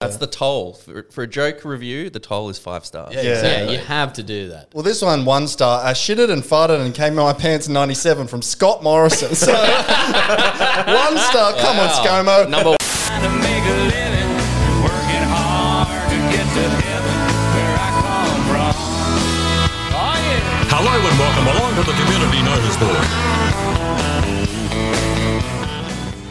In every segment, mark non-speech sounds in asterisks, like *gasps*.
That's the toll for, for a joke review. The toll is five stars. Yeah, Yeah. exactly. Yeah, you have to do that. Well, this one, one star. I shitted and farted and came in my pants in 97 from Scott Morrison. So, *laughs* one star. Come on, ScoMo. Number trying to make a living, working hard to get to heaven where I come from. Oh yeah. Hello and welcome along to the Community Notice Board.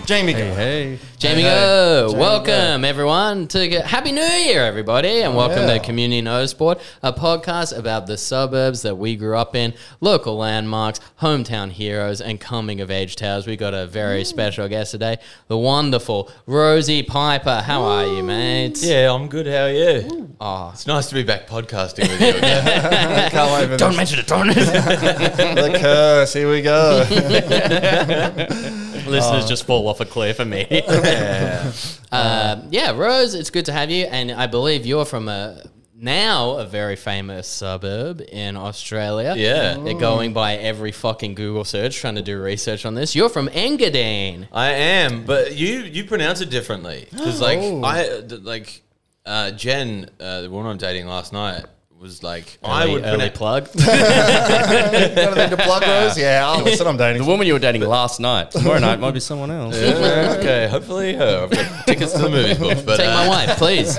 Jamie, go. hey, Jamie Hey, Go, Jamie welcome everyone to get, Happy New Year, everybody, and welcome yeah. to Community Notice Board, a podcast about the suburbs that we grew up in, local landmarks, hometown heroes, and coming of age tales. We got a very special guest today, the wonderful Rosie Piper. How are you, mate? Yeah, I'm good. How are you? Oh, It's nice to be back podcasting with you again. *laughs* Can't wait for don't the, mention it, don't mention *laughs* the curse. Here we go. *laughs* Listeners just fall off a cliff immediately. *laughs* *laughs* Um, yeah, Rose, it's good to have you. And I believe you're from a now a very famous suburb in Australia. Yeah. They're going by every fucking Google search trying to do research on this. You're from Engadine. I am, but you you pronounce it differently because like *gasps* Oh. I like uh, Jen, uh, the woman I'm dating last night, was like I Early- would early pronounce. plug. Got *laughs* *laughs* anything to plug, Rose? Yeah, I'll listen. I'm dating. the woman you were dating last night. *laughs* Tomorrow night might be someone else. Yeah, okay, hopefully her. I've got tickets to the movies booked, but Take uh, my wife, please.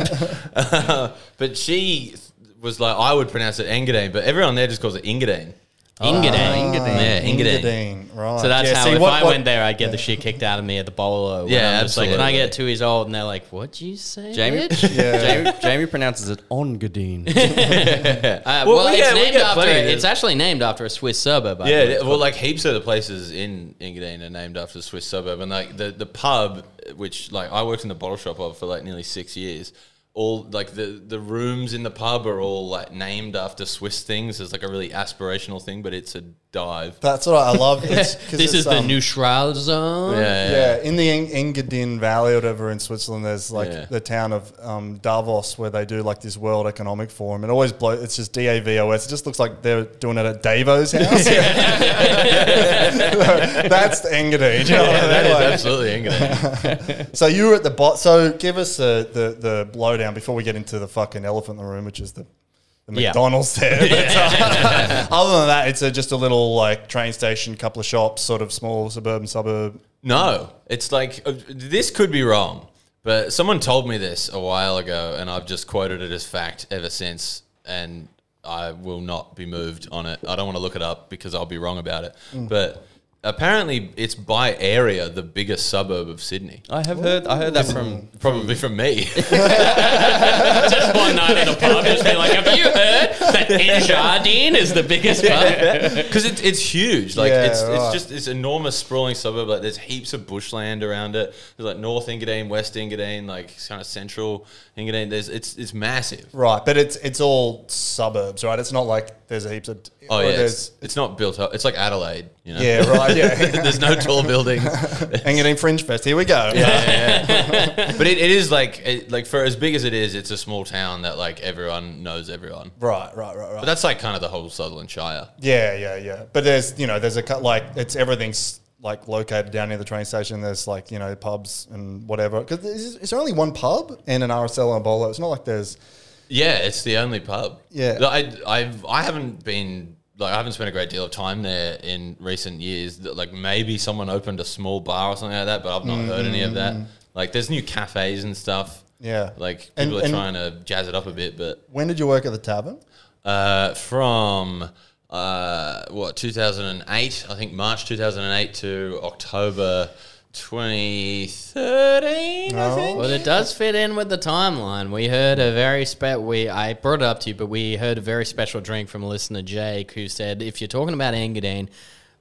but she was like I would pronounce it Engadine, but everyone there just calls it Engadine. Engadine. Yeah, Engadine. Engadine. Right. So that's Yeah, how see, if what- I what- went there, I'd get the shit kicked out of me at the bolo. when Yeah, I'm just like, can I absolutely. get two years old? And they're like, what'd you say? Jamie, bitch?" Jamie, Jamie pronounces it on Gadine. *laughs* Uh, well, Well, we it's get- we named get after. plenty of It's this. actually named after a Swiss suburb. I Yeah, believe. well, like heaps of the places in Engadine are named after the Swiss suburb, and like the the pub, which like I worked in the bottle shop of for like nearly six years. All like the the rooms in the pub are all like named after Swiss things. It's like a really aspirational thing, but it's a dive. That's what I love. *laughs* It's, 'cause This it's, is the um, new Schral zone. Yeah, Yeah, in the Eng- Engadine Valley or whatever in Switzerland, there's like Yeah. the town of um, Davos where they do like this World Economic Forum. It always blows. It's just D A V O S. It just looks like they're doing it at Davo's *laughs* house. *laughs* That's the Engadin. you know what I mean? that is Like- absolutely Engadine. So you were at the bot. So give us the, the the lowdown before we get into the fucking elephant in the room, which is the, the Yeah. McDonald's there. *laughs* But, uh, *laughs* other than that, it's a, just a little like train station, couple of shops, sort of small suburban suburb. No, it's like uh, this could be wrong, but someone told me this a while ago, and I've just quoted it as fact ever since, and I will not be moved on it. I don't want to look it up because I'll be wrong about it, but. Apparently, it's by area the biggest suburb of Sydney. I have heard. I heard that from. Probably from me. *laughs* Just one night in a pub, just be like, have you heard that Engadine is the biggest pub? because it's it's huge. Like Yeah, it's right. it's just this enormous sprawling suburb. Like there's heaps of bushland around it. There's like North Engadine, West Engadine, like kind of central Engadine. There's it's it's massive. Right, but it's it's all suburbs, right? It's not like there's a heaps of. Oh yeah, it's, it's not built up. It's like Adelaide, you know. yeah, right, yeah. *laughs* There's no tall buildings. *laughs* Engadine Fringe Fest. Here we go. Yeah, yeah. But it, it is like it, like for as big as it is, it's a small town that like everyone knows everyone. Right, right, right, right. But that's like kind of the whole Sutherland Shire. Yeah, yeah, yeah. But there's, you know, there's a cut like it's everything's like located down near the train station. There's like you know pubs and whatever. Because is only one pub and an RSL and a bolo? It's not like there's. Yeah, it's the only pub. Yeah. I I've I haven't been like I haven't spent a great deal of time there in recent years. Like maybe someone opened a small bar or something like that, but I've not heard any of that. Like there's new cafes and stuff. Yeah. Like And- people are and- trying to jazz it up a bit, but When did you work at the tavern? uh, from uh, what 2008, I think March 2008 to October 2013. I think. Well, it does fit in with the timeline. We heard a very spe- we I brought it up to you, but we heard a very special drink from listener Jake who said if you're talking about Engadine,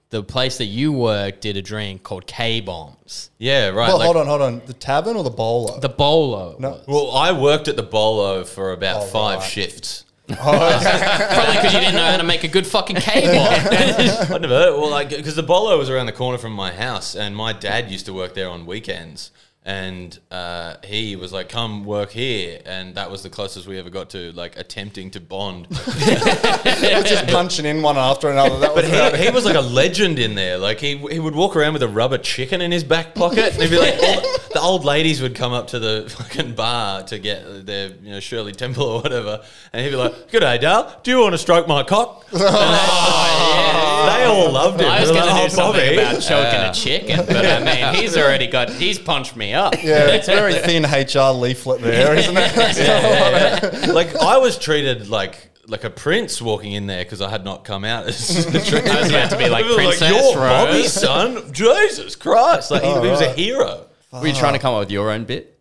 the place that you work did a drink called K Bombs. Yeah, right. Well, like- hold on, hold on. The tavern or the bolo? The bolo. No. was. Well, I worked at the Bolo for about Oh, five right. shifts. Oh. *laughs* Probably because you didn't know how to make a good fucking K bomb. *laughs* *laughs* I'd never heard it. Well, like, because the Bolo was around the corner from my house, and my dad used to work there on weekends. And uh, he was like, "Come work here," and that was the closest we ever got to like attempting to bond. *laughs* We're just punching in one after another. That But about he, he was like a legend in there. Like he he would walk around with a rubber chicken in his back pocket, and he'd be like, the old ladies would come up to the fucking bar to get their you know Shirley Temple or whatever, and he'd be like, "Good day, Dale. Do you want to stroke my cock?" *laughs* And they, they all loved him. I was going to do "Oh, something Bobby." about choking a chicken, but I mean, he's already got, he's punched me up. Yeah, it's very thin HR leaflet there, isn't it? *laughs* *laughs* like I was treated like like a prince walking in there because I had not come out as a trans I was about to be like, *laughs* People were Princess "You're Rose." Bobby, son. Jesus Christ! Like he, he was a hero. Were you trying to come up with your own bit?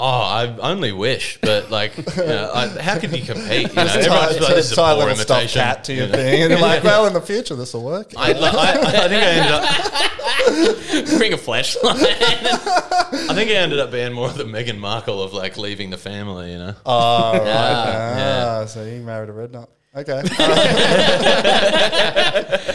Oh, I only wish, but like, *laughs* you know, I, how could you compete? You know, everyone's like, this is a poor imitation. cat to your you know. thing, and you're like, *laughs* well, in the future, this will work. I, like, I, I think I ended up. *laughs* Bring a flashlight. I think I ended up being more of the Meghan Markle of like leaving the family. You know. Oh, right. Yeah. Ah, so you married a red nut. Okay. *laughs*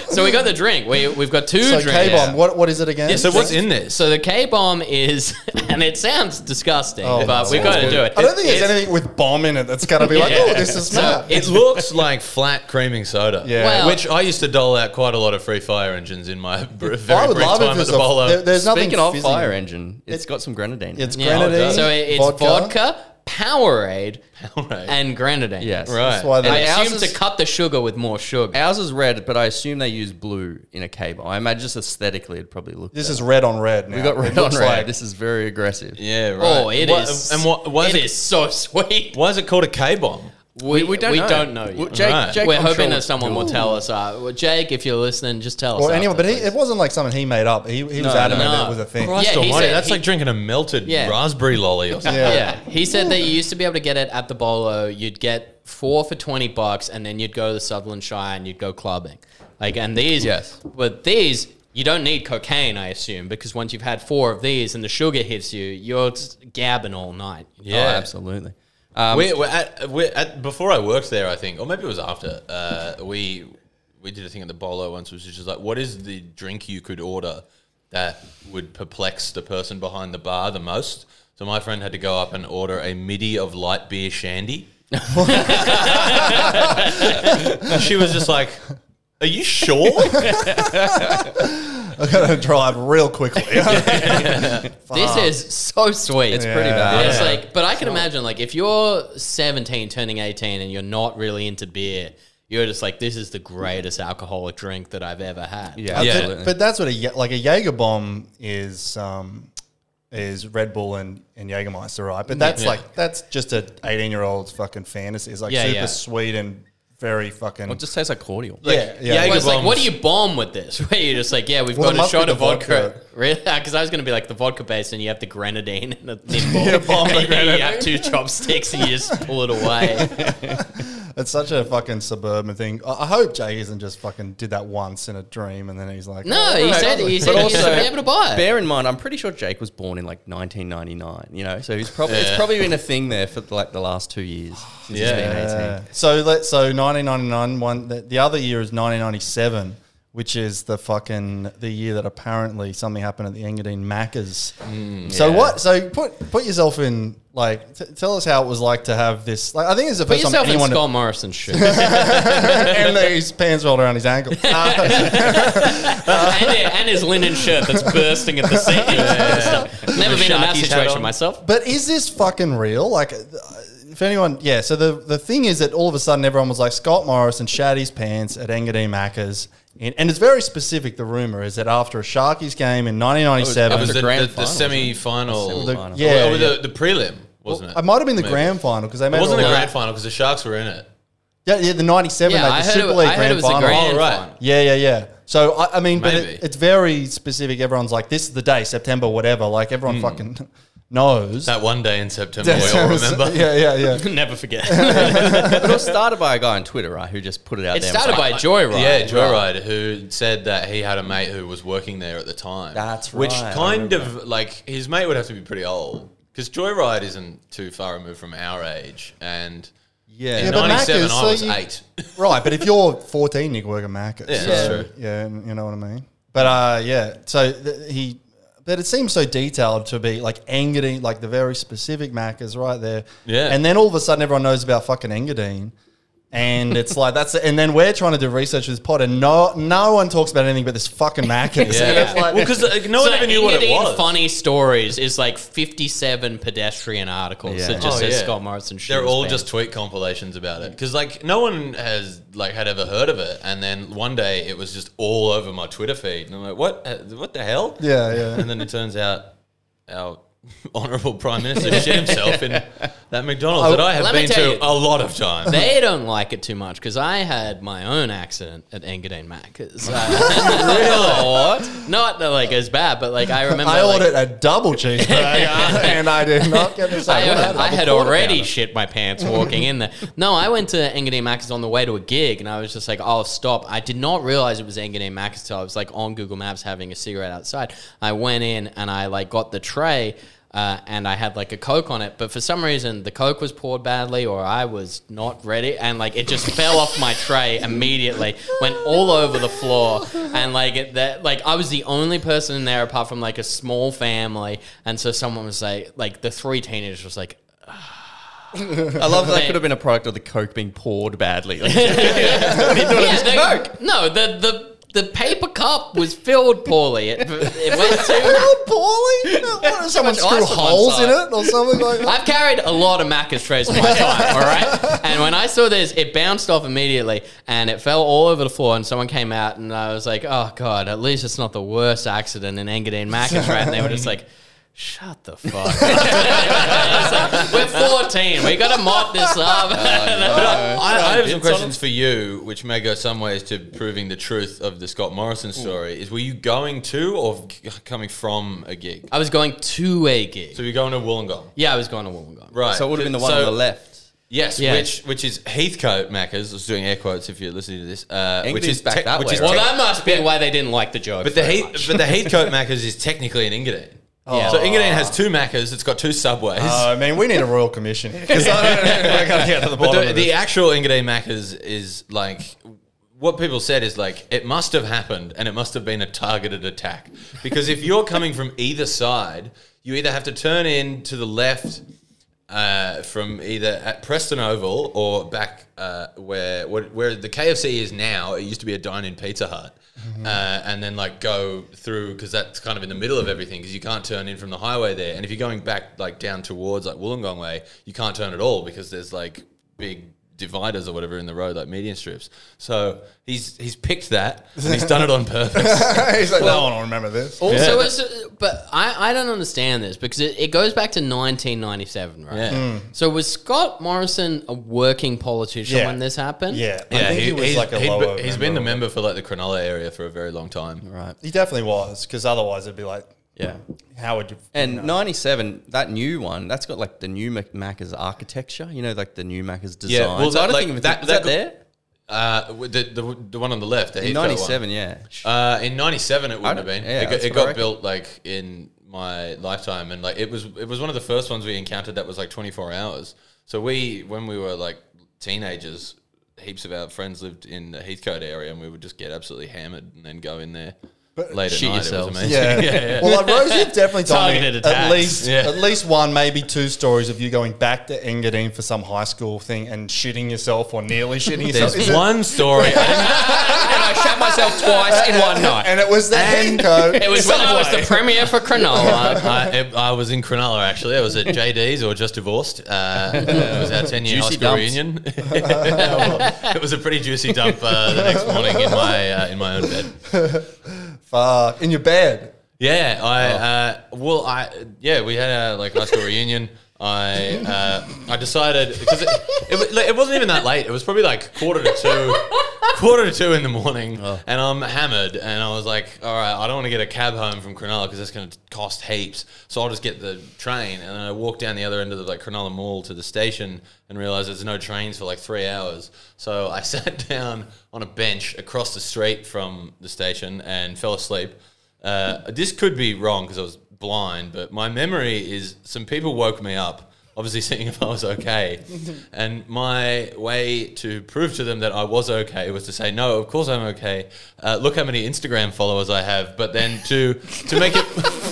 so we got the drink. We, we've got two so drinks. K bomb, what what is it again? Yeah. So what's in this? So the K bomb is, *laughs* and it sounds disgusting, Oh, but no. we got to do it. I don't think there's anything with bomb in it that's gonna be like, Yeah. oh, this is smart. It looks like flat creaming soda. Yeah. Well- Which I used to dole out quite a lot of free fire engines in my *laughs* br- I very would brief love if time at the a, bolo. there- there's nothing Speaking of fizzy. fire engine, it's got some grenadine. It's Yeah. grenadine. So it- it's vodka, Powerade, Powerade. and grenadine. yes. Right. That's why I they, And ours assume is- to cut the sugar with more sugar. Ours is red, but I assume they use blue in a cable. I imagine just aesthetically it'd probably look. this better. is red on red. Now. we got It red on looks red. like- this is very aggressive. yeah. Oh, right. Oh, it is. What- And what? Why is it it, is so sweet. Why is it called a K bomb? We, we don't we know. don't know Well, yet. Jake- Right. Jake, We're I'm hoping sure- that someone will tell us. Uh, well, Jake, if you're listening, just tell us. Or anyone, but he, it wasn't like something he made up. He, he was adamant no. it was a thing. Christ yeah, almighty, that's he- like drinking a melted Yeah. raspberry lolly or something. Yeah. yeah, he said that you used to be able to get it at the bolo. You'd get four for twenty bucks, and then you'd go to the Sutherland Shire and you'd go clubbing. Like, and these, Yes. but these. You don't need cocaine, I assume, because once you've had four of these and the sugar hits you, you're gabbing all night. Oh, absolutely. Um, we, we're at, we're at, before I worked there, I think, or maybe it was after. Uh, we we did a thing at the Bolo once, which was just like, what is the drink you could order that would perplex the person behind the bar the most? So my friend had to go up and order a midi of light beer shandy. And *laughs* *laughs* she was just like, "Are you sure?" *laughs* I gotta drive real quickly. *laughs* This is so sweet. it's pretty Yeah. bad. It's like, but I can imagine, like, if you're 17, turning 18, and you're not really into beer, you're just like, this is the greatest alcoholic drink that I've ever had. Yeah, Yeah. absolutely. But that's what a Ye- like a Jaeger bomb is. Um, is Red Bull and, and Jägermeister, right? But that's Yeah. like that's just a eighteen year old's fucking fantasy. It's like Yeah, super yeah. sweet and very fucking. Well, it just tastes like cordial. yeah, yeah. Jaeger Well, it's like, bombs- what do you bomb with this? *laughs* Where you're just like, yeah, we've Well, it got a shot of vodka. vodka. *laughs* Really? *laughs* Because I was going to be like the vodka base, and you have the grenadine and the nimble. Yeah, bomb the and you have two chopsticks, and you just pull it away. It's such a fucking suburban thing. I I hope Jay isn't just fucking did that once in a dream and then he's like, No, oh, he "Oh, said lovely." he said he used to also, be able to buy it. bear in mind, I'm pretty sure Jake was born in like 1999. You know, so he's probably it's probably been a thing there for like the last two years since Yeah. he's been 18. So let so 1999 one the, the other year is 1997 which is the fucking the year that apparently something happened at the Engadine Macca's. so yeah. what? So put put yourself in like t- tell us how it was like to have this. Like I think it's the Put first time yourself in anyone Scott Morrison's shoes. *laughs* and his pants rolled around his ankle. *laughs* and, and his linen shirt that's bursting at the seams. Never been in that Sharky's situation myself. But is this fucking real? Like, uh, if anyone, yeah. So the the thing is that all of a sudden everyone was like Scott Morrison shat his pants at Engadine Macca's, and, and it's very specific. The rumor is that after a Sharkies game in 1997, It 1997, was the the, grand the, the semi final. The, final. yeah, yeah. the, the prelim, wasn't it? it might have been the Maybe. grand final because they made It wasn't all the grand final because the Sharks were in it. Yeah, yeah, the 97, Yeah, like, I the heard, Super it, League I heard grand it was the final. grand Oh, right. final. Yeah, yeah, yeah. So I, I mean, but it, it's very specific. Everyone's like, this is the day, September, whatever. Like everyone hmm. fucking knows. That one day in September, we *laughs* all remember. yeah, yeah, yeah. *laughs* Never forget. *laughs* But it was started by a guy on Twitter, right, who just put it out it there. and was started like, by Joyride. Yeah, Joyride, who said that he had a mate who was working there at the time. That's Which right, I kind of like his mate would have to be pretty old because Joyride isn't too far removed from our age. And yeah, in Yeah, but '97, Macca's, I so was you- eight. Right, but if you're 14, you can work at Macca's. Yeah, so, that's true. Yeah, you know what I mean. But uh, yeah, so th- he but it seems so detailed to be like Engadine, like the very specific Maccas right there. Yeah. And then all of a sudden everyone knows about fucking Engadine. And it's like that's and then we're trying to do research with this pod and no no one talks about anything but this fucking Maccas. Yeah. And it's like, well, because no one So ever knew what it was. Funny stories is like fifty-seven pedestrian articles Yeah. that just Oh, says yeah. Scott Morrison. They're all band. just tweet compilations about it because like no one has like had ever heard of it, and then one day it was just all over my Twitter feed, and I'm like, what? Uh, What the hell? Yeah, yeah. And then it turns out our *laughs* honourable prime minister shit himself in *laughs* that McDonald's that I have let me been tell to you. a lot of times. They don't like it too much because I had my own accident at Engadine Macca's. *laughs* really? *laughs* What? Not uh, like as bad, but like I *laughs* remember. I like, ordered a double cheeseburger and I did not get this. I, out. I had already shit my pants walking in there. No, I went to Engadine Macca's on the way to a gig, and I was just like, "Oh, stop!" I did not realize it was Engadine Macca's till I was like on Google Maps having a cigarette outside. I went in and I like got the tray. Uh, and I had like a Coke on it, but for some reason the Coke was poured badly, or I was not ready, and like it just fell off my tray immediately, went all over the floor, and like it, that, like I was the only person in there apart from like a small family, and so someone was like, like the three teenagers was like, I love that could have been a product of the Coke being poured badly. *laughs* Like, *laughs* yeah, the, no, the the the paper cup was filled poorly. It, it went too. Poorly? What, someone much screw ice on one holes in side. it or something like that? I've carried a lot of Macca's trays in my *laughs* time, all right? And when I saw this, it bounced off immediately and it fell all over the floor. And someone came out and I was like, oh, God, at least it's not the worst accident in Engadine Macca's, right? And they were just like, Shut the fuck. up. Like, *laughs* We're 14. We got to mop this up. *laughs* But I, I, I have some questions for you, which may go some ways to proving the truth of the Scott Morrison story. Is were you going to or coming from a gig? I was going to a gig. So you're going to Wollongong, Yeah, I was going to Wollongong. right? so it would have been the one So- on the left. Yes, Yeah. which which is Heathcote Macca's. I was doing air quotes if you're listening to this. Uh, which is back that which way, is right? Well, that must be why they didn't like the joke. but the very Heath, much. but the Heathcote Macca's is technically an Engadine. So oh. Engadine has two Macca's. It's got two subways. Oh, I mean, we need a royal commission here. 'Cause I don't- we're going to get to the bottom the, of the actual Engadine Macca's is like what people said is like it must have happened and it must have been a targeted attack because if you're coming from either side, you either have to turn in to the left uh, from either at Preston Oval or back uh, where where where the KFC is now. It used to be a dine-in Pizza Hut. Uh, and then like go through because that's kind of in the middle of everything because you can't turn in from the highway there and if you're going back like down towards like Wollongong way you can't turn at all because there's like big dividers or whatever in the road like median strips so he's he's picked that and he's done it on purpose *laughs* He's like, no one will remember this. Also, it's, uh, but I, I don't understand this because it, it goes back to 1997, right? Yeah. So was Scott Morrison a working politician Yeah. when this happened? Yeah, I yeah think he, he, was he's, like a he'd lower. be- he's been the member for like the Cronulla area for a very long time Right. He definitely was, because otherwise it'd be like, Yeah. how would you? And you know? 97, that new one, that's got like the new Mac- Macca's architecture, you know, like the new Macca's design. Yeah, well, so I that- don't like, think of that- that, is that that there? uh, the, the the one on the left the In Heathcote one. 97, yeah. Uh, in '97, it wouldn't have been. yeah, it got, it got built like in my lifetime, and like it was it was one of the first ones we encountered that was like 24 hours. So we, when we were like teenagers, heaps of our friends lived in the Heathcote area, and we would just get absolutely hammered and then go in there late at shit night. yourselves. It was. Yeah. *laughs* yeah, yeah. Well, like Rosie have definitely told me Targeted at least Yeah. at least one, maybe two stories of you going back to Engadine for some high school thing and shitting yourself or nearly shitting yourself. There's Is it- one story. I didn't- and I shat myself twice in one night. and it was the Heathcote. It was when I was the premier for Cronulla. *laughs* I, it- I was in Cronulla actually. I was at JD's or just divorced. Uh, it was our 10 year high Juicy school dumps. reunion. *laughs* it was a pretty juicy dump uh, the next morning in my uh, in my own bed. Fuck. in your bed. Yeah, I uh, well, I yeah, we had a like high school reunion. I uh, I decided because it, it, it wasn't even that late. It was probably like quarter to two, quarter to two in the morning, and I'm hammered. And I was like, all right, I don't want to get a cab home from Cronulla because that's going to cost heaps. So I'll just get the train. And then I walked down the other end of the like Cronulla Mall to the station and realized there's no trains for like three hours. So I *laughs* sat down on a bench across the street from the station and fell asleep. Uh, this could be wrong because I was blind, but my memory is some people woke me up, obviously *laughs* seeing if I was okay. *laughs* and my way to prove to them that I was okay was to say, "No, of course I'm okay. Uh, look how many Instagram followers I have." But then to to make it *laughs*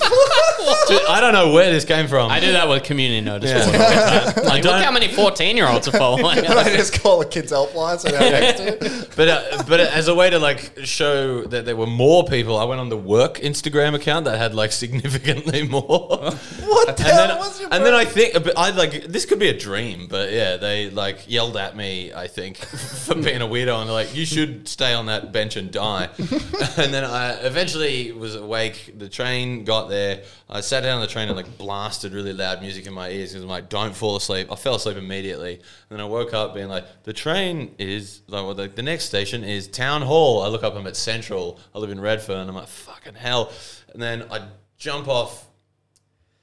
I don't know where this came from. I do that with community notice. board all the time. Like, look how many 14 year olds are following. *laughs* I just call the kids helpline so they're next to it. But uh, but as a way to like show that there were more people, I went on the work Instagram account that had like significantly *laughs* more. What the and hell then, was your and then I think but I like this could be a dream, but yeah, they like yelled at me. I think *laughs* for being a weirdo, and they're like, "You should stay on that bench and die." and then I eventually was awake. The train got there. I sat down on the train and like blasted really loud music in my ears because I'm like, "Don't fall asleep." I fell asleep immediately. And then I woke up being like, "The train is like, well, the, the next station is Town Hall." I look up, I'm at Central. I live in Redfern. I'm like, "Fucking hell!" And then I jump off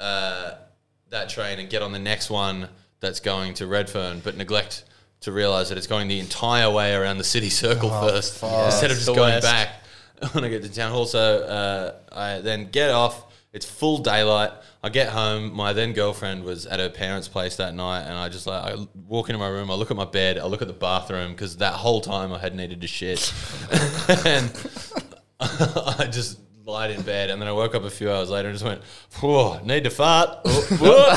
uh, that train and get on the next one that's going to Redfern, but neglect to realize that it's going the entire way around the city circle first instead of just going worst. back *laughs* when I get to town hall. So uh, I then get off. It's full daylight. I get home. My then girlfriend was at her parents' place that night, and I just like I walk into my room. I look at my bed. I look at the bathroom because that whole time I had needed to shit, *laughs* and *laughs* I just lied in bed, and then I woke up a few hours later and just went, "Whoa, need to fart." *laughs* Oh.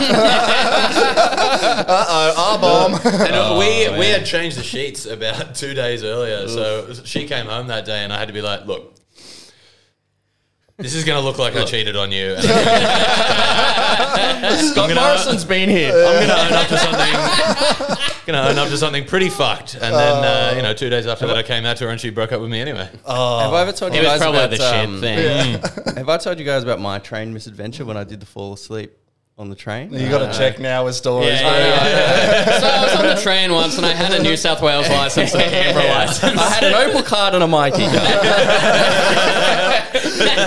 Uh-oh, R-bomb. and uh, we we had changed the sheets about two days earlier, so she came home that day, and I had to be like, "Look." This is going to look like I cheated on you. And *laughs* I'm Scott gonna- Morrison's been here. I'm going to own up to something. Going to own up to something pretty fucked. And then, uh, you know, two days after that, I came out to her, and she broke up with me anyway. Have I ever told you It was guys probably about the shit um, thing. *laughs* Have I told you guys about my train misadventure when I did the fall asleep on the train? You got to check now with stories. Yeah, bro. yeah, yeah. *laughs* so I was on the train once and I had a New South Wales license and a Canberra license. I had an Opal card and a myki.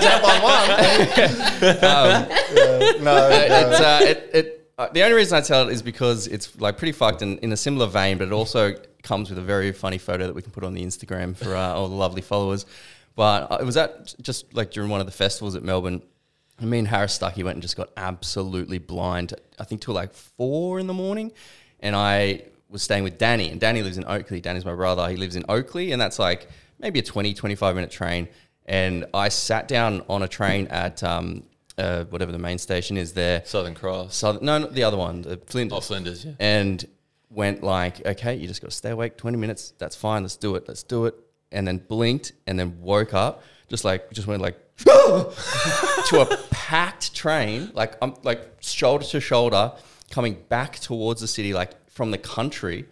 Tap on one. Um, no, no. it's, uh, it, it, uh, the only reason I tell it is because it's like pretty fucked and in a similar vein, but it also comes with a very funny photo that we can put on the Instagram for uh, all the lovely followers. But uh, it was at just like during one of the festivals at Melbourne. And me and Harris Stuckey went and just got absolutely blind. I think till like four in the morning, and I was staying with Danny, and Danny lives in Oakleigh. Danny's my brother. He lives in Oakleigh, and that's like maybe a 20, 25 minute train. And I sat down on a train at um, uh, whatever the main station is there. Southern Cross. Southern, no, not the other one, the Flinders. Oh, Flinders, yeah. And went like, okay, you just got to stay awake 20 minutes. That's fine. Let's do it. Let's do it. And then blinked and then woke up, just like, just went like, *laughs* to a packed train, like I'm like shoulder to shoulder, coming back towards the city, like from the country.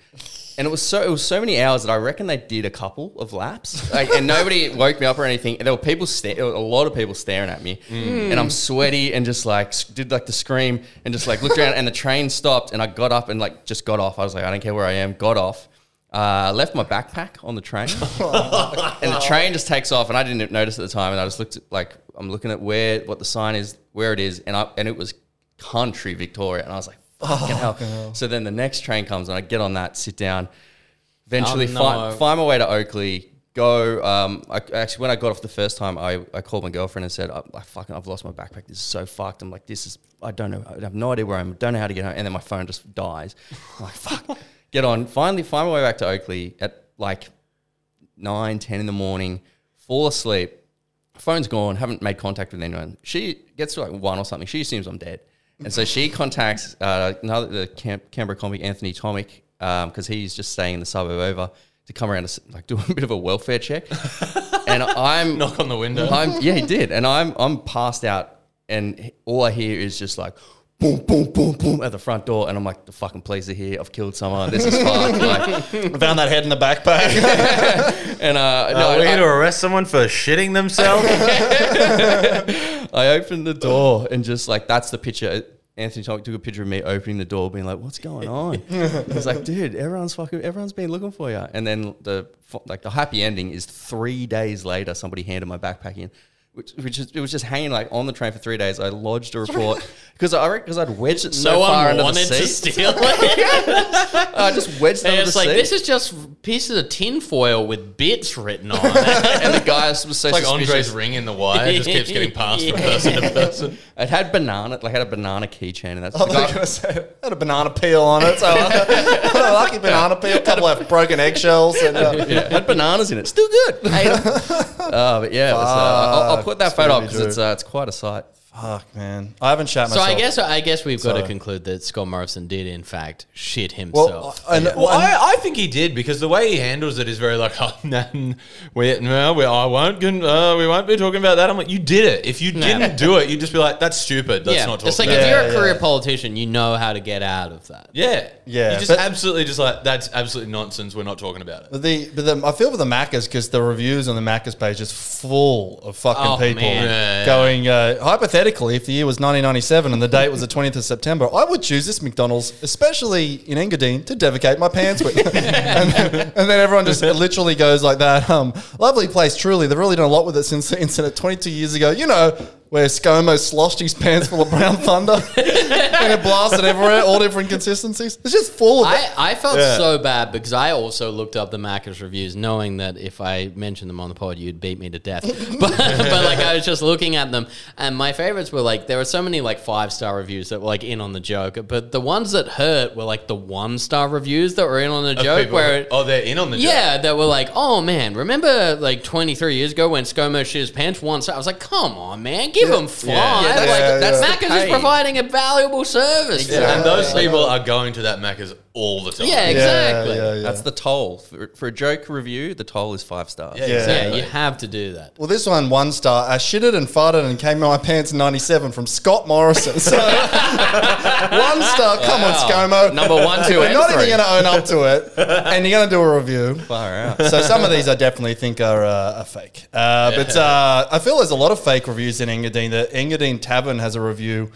And it was so it was so many hours that I reckon they did a couple of laps, like, and nobody *laughs* woke me up or anything. And there were people, sta- there were a lot of people staring at me, mm. and I'm sweaty and just like did like the scream and just like looked around. And the train stopped, and I got up and like just got off. I was like, I don't care where I am. Got off, uh, left my backpack on the train, and the train just takes off. And I didn't notice at the time, and I just looked at like I'm looking at where what the sign is, where it is, and I and it was country Victoria, and I was like, fucking hell. So then the next train comes, and I get on that, sit down, eventually Oh, no. find, find my way to Oakleigh. Go. Um, I, actually, when I got off the first time, I, I called my girlfriend and said, I, I fucking, I've lost my backpack. This is so fucked. I'm like, this is, I don't know. I have no idea where I'm. Don't know how to get home. And then my phone just dies. I'm like, fuck. Get on. Finally, find my way back to Oakleigh at like nine, ten in the morning. Fall asleep. Phone's gone. Haven't made contact with anyone. She gets to like one or something. She assumes I'm dead, and so she contacts uh, another the Cam- Canberra comic Anthony Tomic because he's just staying in the suburb over to come around and like *laughs* do a bit of a welfare check. and I'm *laughs* Knock on the window. I'm yeah, he did, and I'm I'm passed out, and all I hear is just like boom, boom, boom, boom at the front door, and I'm like, the fucking police are here. I've killed someone. This is fucked. *laughs* Like, Found that head in the backpack. *laughs* and uh, no, Are we I- here to arrest someone for shitting themselves? *laughs* I opened the door and just like that's the picture. Anthony took a picture of me opening the door, being like, "What's going on?" He's like, "Dude, everyone's fucking, everyone's been looking for you." And then the like the happy ending is three days later, somebody handed my backpack in, which which is, it was just hanging like on the train for three days. I lodged a report because I because I'd wedged it so no far one under wanted the to seat. steal *laughs* it. I just wedged it and under it's the like, seat. this is just pieces of tinfoil with bits written on it. *laughs* and the guy was so like suspicious. Andre's ring in the wire. It just keeps getting *laughs* passed from person to person. It had banana, like had a banana keychain, and that's I was going to say, it had a banana peel on it. So a lucky banana peel, a couple of broken eggshells. And, uh, yeah, had bananas in it. Still good. Ate 'em. uh, but yeah, it was, uh, I'll, I'll put that photo up because it's uh, it's quite a sight. Fuck, man. I haven't shat So myself. I guess I guess we've got to conclude that Scott Morrison did in fact shit himself. Well, and, Well, I, I think he did because the way he handles it is very like, oh, no, we, no, we, I won't, con- uh, we won't be talking about that. I'm like, you did it. If you didn't do it, you'd just be like, that's stupid. Let's yeah, not talk it's like about if it. you're a Yeah, career yeah. politician, you know how to get out of that. Yeah, Yeah, You just but- absolutely just like that's absolutely nonsense. We're not talking about it. But the but the, I feel for the Maccas because the reviews on the Maccas page is full of fucking Oh, people man. Yeah, yeah. going. Uh, hypothetically, if the year was 1997 and the date was the 20th of September, I would choose this McDonald's, especially in Engadine, to defecate my pants with. *laughs* and, then, and then everyone just literally goes like that. Um, lovely place, truly. They've really done a lot with it since *laughs* the incident 22 years ago. You know. Where ScoMo sloshed his pants full of brown *laughs* thunder and it blasted everywhere, all different consistencies. It's just full of I, I felt Yeah. so bad because I also looked up the Macca's reviews, knowing that if I mentioned them on the pod, you'd beat me to death. *laughs* *laughs* but, but like I was just looking at them, and my favorites were like there were so many like five star reviews that were like in on the joke, but the ones that hurt were like the one star reviews that were in on the Of joke. people- Where oh, they're in on the joke. yeah, that were like, oh man, remember like 23 years ago when ScoMo shit his pants once? I was like, come on, man, give him five. Yeah, that's- like, yeah, that's yeah. Macca's is Hey. providing a valuable service. to Yeah, them. and those people are going to that Macca's all the time. Yeah, exactly. Yeah, yeah, yeah. That's the toll for, for a joke review. The toll is five stars. Yeah, Yeah. exactly. Yeah, you have to do that. Well, this one, one star. I shitted and farted and came in my pants in 97 from Scott Morrison. So, *laughs* one star. Come on, ScoMo. Number one, two, We're not three. even going to own up to it. And you're going to do a review. Far out. So, some of these I definitely think are, uh, are fake. Uh, But uh, I feel there's a lot of fake reviews in Engadine. The Engadine Tavern has a review.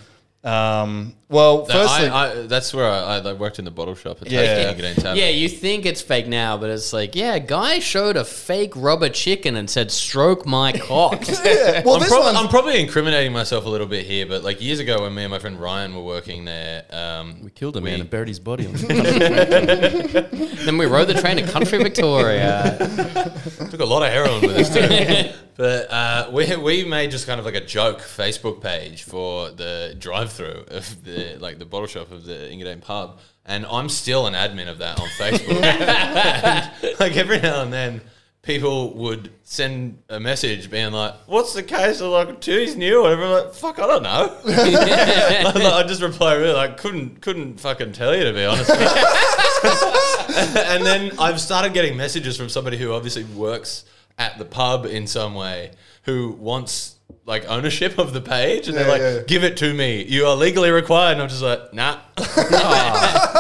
Um, well, No, firstly, I, I, that's where I, I worked in the bottle shop at Yeah. yeah. Yeah, you think it's fake now, but it's like, yeah, guy showed a fake rubber chicken and said, "Stroke my *laughs* cock." *laughs* yeah, well, I'm, this prob- I'm probably incriminating myself a little bit here, but like years ago when me and my friend Ryan were working there, um, We killed a we- man and buried his body. On *laughs* then we rode the train to country Victoria. Took a lot of heroin with us too. But uh, we we made just kind of like a joke Facebook page for the drive-through of the like the bottle shop of the Engadine pub, and I'm still an admin of that on Facebook. and, *laughs* like every now and then. People would send a message being like, "What's the case of like titties new?" Or whatever. I'm like, "Fuck, I don't know." *laughs* *laughs* I just reply really like, "Couldn't, couldn't fucking tell you to be honest." and then I've started getting messages from somebody who obviously works at the pub in some way who wants like ownership of the page and they're like yeah. give it to me you are legally required and I'm just like *laughs* nah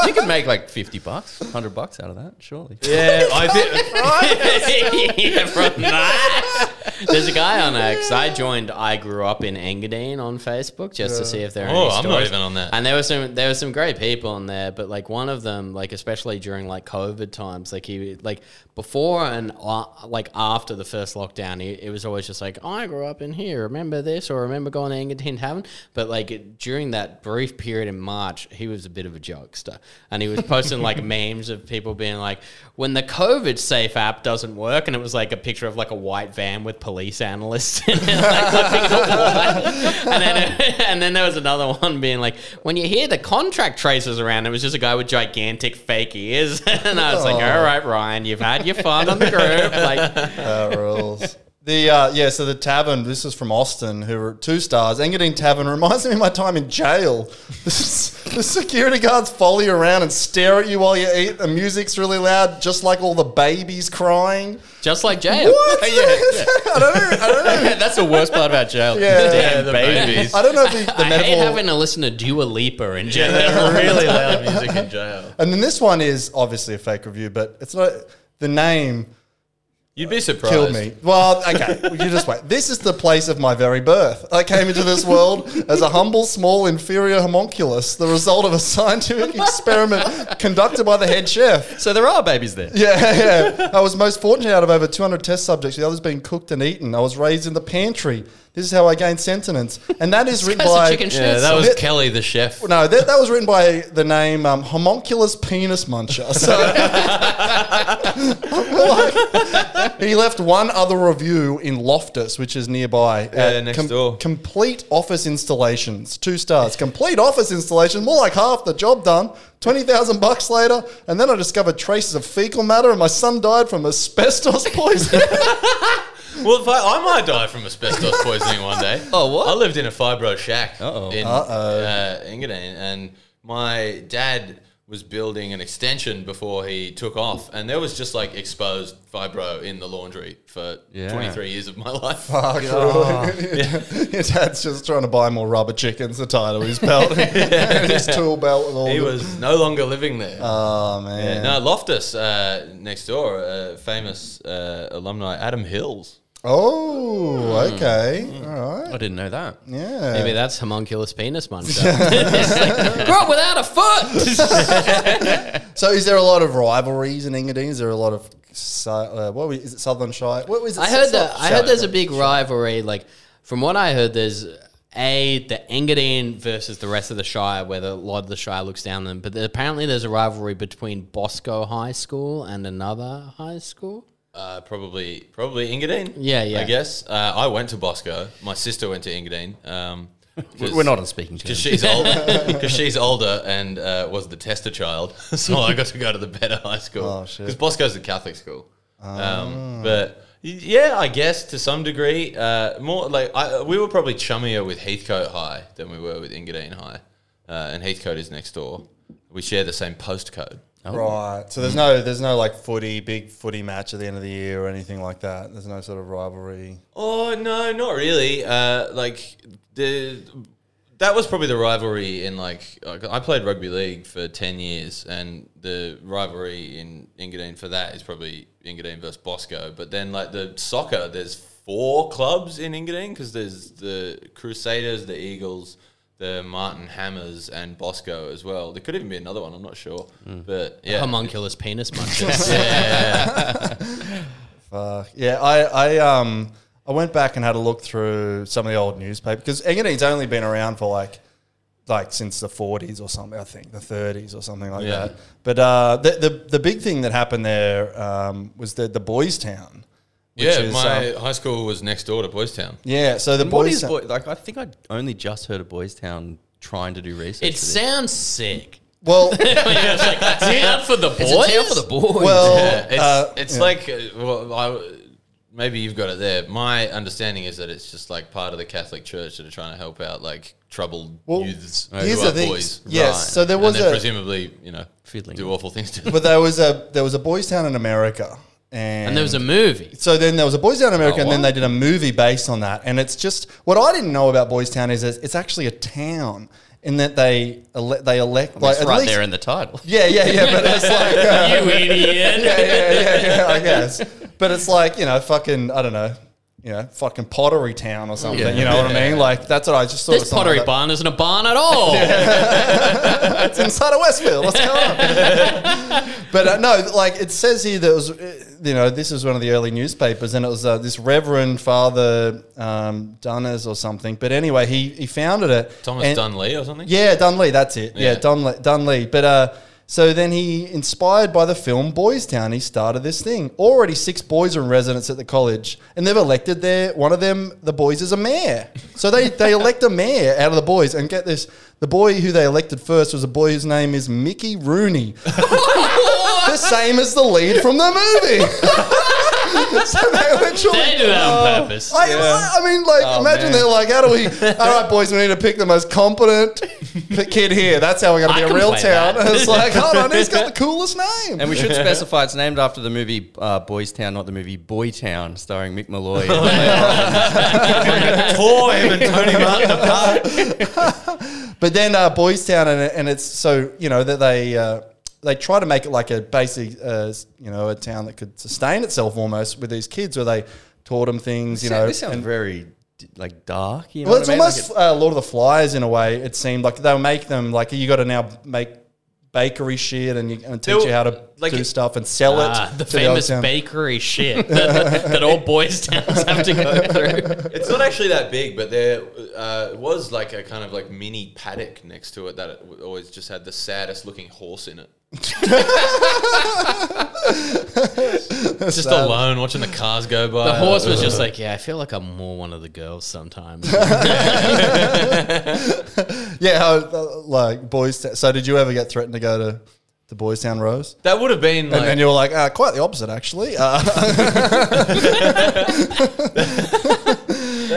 you can make like fifty bucks, hundred bucks out of that, surely. yeah I think *laughs* yeah, from that. *laughs* There's a guy on there 'cause I joined. I grew up in Engadine on Facebook just to see if there are. Oh, any I'm not stories. even on that. And there were some there were some great people on there, but like one of them, like especially during like COVID times, like he like before and uh, like after the first lockdown, he, it was always just like I grew up in here. Remember this or remember going to Engadine Tavern? But like it- during that brief period in March, he was a bit of a jokester, and he was posting like *laughs* memes of people being like, when the COVID safe app doesn't work, and it was like a picture of like a white van with police analyst, *laughs* in like, looking at white. and then *laughs* and then there was another one being like, when you hear the contract tracers around, it was just a guy with gigantic fake ears, *laughs* and I was like, oh. all right, Ryan, you've had your fun on the group, like. That rules. The uh, yeah, so the tavern. This is from Austin, who were two stars. Engadine Tavern *laughs* reminds me of my time in jail. *laughs* The security guards follow you around and stare at you while you eat. The music's really loud, just like all the babies crying. Just like jail. What? *laughs* I don't know. I don't know. That's the worst part about jail. Yeah. Damn the babies. I don't know if the, the I hate having to listen to Dua Lipa in jail. really loud music in jail and then this one is obviously a fake review, but it's not. The name you'd be surprised killed me. Well, okay, *laughs* you just wait. This is the place of my very birth. I came into this world as a humble, small, inferior homunculus, the result of a scientific *laughs* experiment conducted by the head chef. So there are babies there. Yeah, yeah. I was most fortunate out of over 200 test subjects, the others being cooked and eaten. I was raised in the pantry. This is how I gained sentence. And that is written by. chicken yeah that schnitzel. was Bit- Kelly the chef No, that, that was written by the name um, Homunculus Penis Muncher. So *laughs* he left one other review in Loftus, which is nearby. Yeah, next door. Complete office installations, two stars. Complete office installation, more like half the job done. Twenty thousand bucks later, and then I discovered traces of fecal matter, and my son died from asbestos *laughs* poisoning. Well, if I, I might die from asbestos poisoning one day. Oh, what? I lived in a fibro shack Uh-oh. in Uh-oh. uh, Engadine, and my dad was building an extension before he took off, and there was just like exposed fibro in the laundry for Yeah. 23 years of my *laughs* life. Fuck, really? *laughs* Your *laughs* dad's just trying to buy more rubber chickens to tie to his belt. and his tool belt with all He the- was no longer living there. Oh, Yeah, man. no, Loftus uh, next door, uh, famous uh, alumni Adam Hills. Oh, okay. All right. I didn't know that. Yeah. Maybe that's homunculus penis muncher. *laughs* Grew up without a foot. *laughs* So, is there a lot of rivalries in Engadine? Is there a lot of uh, what was, is it Southern Shire? What was it? I heard that. I heard there's a big rivalry. Like from what I heard, there's a the Engadine versus the rest of the Shire, where the, a lot of the Shire looks down on them. But there- apparently, there's a rivalry between Bosco High School and another high school. Uh, probably, probably Engadine. Yeah, yeah. I guess uh, I went to Bosco. My sister went to Engadine. Um, 'cause- *laughs* We're not on speaking because terms. she's older. Because she's older and uh, was the tester child, *laughs* so I got to go to the better high school. Oh, shit. Because Bosco's a Catholic school. Um, but y- yeah, I guess to some degree, uh, more like I, we were probably chummier with Heathcote High than we were with Engadine High, uh, and Heathcote is next door. We share the same postcode. Right. So there's no there's no like footy big footy match at the end of the year or anything like that. There's no sort of rivalry. Oh no, not really. Uh, like the that was probably the rivalry in like, like I played rugby league for ten years, and the rivalry in Engadine for that is probably Engadine versus Bosco. But then like the soccer, there's four clubs in Engadine because there's the Crusaders, the Eagles. The Martin Hammers and Bosco as well. There could even be another one. I'm not sure, but yeah, Homunculus penis munchers. *laughs* yeah. *laughs* Fuck. Yeah, I, I um I went back and had a look through some of the old newspaper because Engadine's only been around for like like since the 40s or something, I think, the 30s or something like Yeah. that. But uh, the, the the big thing that happened there um, was the the Boys Town. Which yeah. is, my um, high school was next door to Boys Town. yeah. So the And Boys is Town- boy, like? I think I only just heard of Boys Town trying to do research. It for this. sounds sick. well, Down for the boys. It's a town for the boys. well, Yeah, it's uh, it's yeah. like uh, well, I, maybe you've got it there. My understanding is that it's just like part of the Catholic Church that are trying to help out like troubled Well, youths here's who the are thing. boys. Yes, Right. so there was then a presumably you know Fiddling. do awful things to them. but there was a there was a Boys Town in America, and, And there was a movie. So then there was a Boys Town America, Oh, and then they did a movie based on that. And it's just what I didn't know about Boys Town is it's actually a town in that they ele- they elect like it's at right least- there in the title. Yeah, yeah, yeah. But it's *laughs* like uh, You idiot. *laughs* yeah, yeah, yeah, yeah. I guess, but it's like you know, fucking I don't know. You know, fucking Pottery Town or something. Yeah. You know what I mean? Like that's what I just thought. This pottery like barn isn't a barn at all. *laughs* it's inside of Westfield. What's going on? but uh, no, like it says here that it was, uh, you know, this is one of the early newspapers, and it was uh, this Reverend Father um, Dunners or something. But anyway, he he founded it. Thomas and- Dunlea or something. Yeah, Dunlea. That's it. Yeah, Yeah. Dunlea. Dunlea. But uh, so then he, inspired by the film Boys Town, he started this thing. Already six boys are in residence at the college, and they've elected their one of them. The boys is a mayor. So they they elect a mayor out of the boys, and get this: the boy who they elected first was a boy whose name is Mickey Rooney, *laughs* the same as the lead from the movie. *laughs* so they literally. They do that on purpose. I, I mean, like, Oh, imagine man. they're like, how do we? All right, boys, we need to pick the most competent kid here. That's how we're going I to be a can real play town. that. *laughs* It's like, hold on, he's got the *laughs* coolest name. And we should specify it's named after the movie uh, Boys Town, not the movie Boy Town, starring Mick Molloy. Tore him and Tony Martin apart. But then uh, Boys Town, and, and it's so you know that they uh, they try to make it like a basic, uh, you know, a town that could sustain itself almost with these kids, where they taught them things, you know. this sounds and- very like dark. You know well, it's I mean? Like almost uh, Lord of the Flies in a way. It seemed like they'll make them like you got to now make bakery shit and, you, and teach They'll- you how to like do it- stuff and sell Ah, it. the to famous town. bakery shit *laughs* that, that all boys towns have to go through. It's not actually that big, but there uh, was like a kind of like mini paddock next to it that it always just had the saddest looking horse in it. Just alone watching the cars go by. The horse was just like, yeah, I feel like I'm more one of the girls sometimes. *laughs* Yeah, how, uh, like boys. So, did you ever get threatened to go to the Boys Town Rose? That would have been And, like and you were like, uh, quite the opposite, actually. Uh, that, *laughs* *laughs*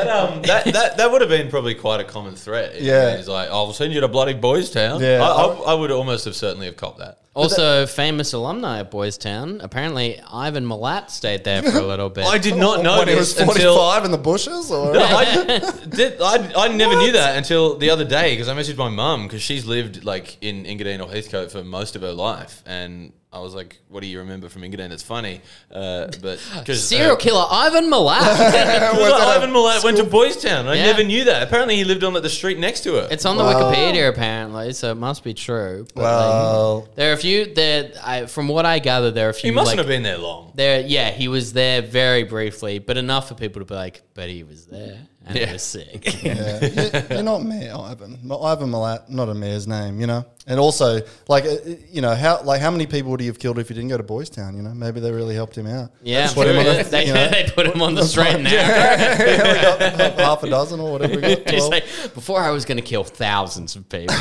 um, *laughs* that, that that would have been probably quite a common threat. Yeah. he's like, "I'll send you to bloody Boys Town." Yeah. I, I, I would almost have certainly have copped that. Also, famous alumni at Boys Town. Apparently, Ivan Milat stayed there for a *laughs* little bit. I did not know when he was this 45 until in the bushes? Or? No, I, *laughs* did, I, I never knew that until the other day because I messaged my mum because she's lived like in Engadine or Heathcote for most of her life, and I was like, "What do you remember from Engadine? It's funny." Uh, but *gasps* because Serial killer Ivan Milat. *laughs* Ivan Milat went to Boys Town. I Yeah. never knew that. Apparently, he lived on like, the street next to her. it's on the Wikipedia apparently, so it must be true. But, like, Well, there are a few. There, I, from what I gather, there are a few. he mustn't like, have been there long. There, yeah, he was there very briefly, but enough for people to be like, "But he was there and he Yeah. was sick." *laughs* yeah. You- You're not Mayor Ivan. Ivan Milat, not a mayor's name, you know? And also, like, uh, you know, how like how many people would he have killed if he didn't go to Boys Town, you know? Maybe they really helped him out. Yeah, Put him on true. a- they, you know? *laughs* they put him on the straight *laughs* and narrow. Yeah, we half a dozen or whatever. We got, like, before I was going to kill thousands of people.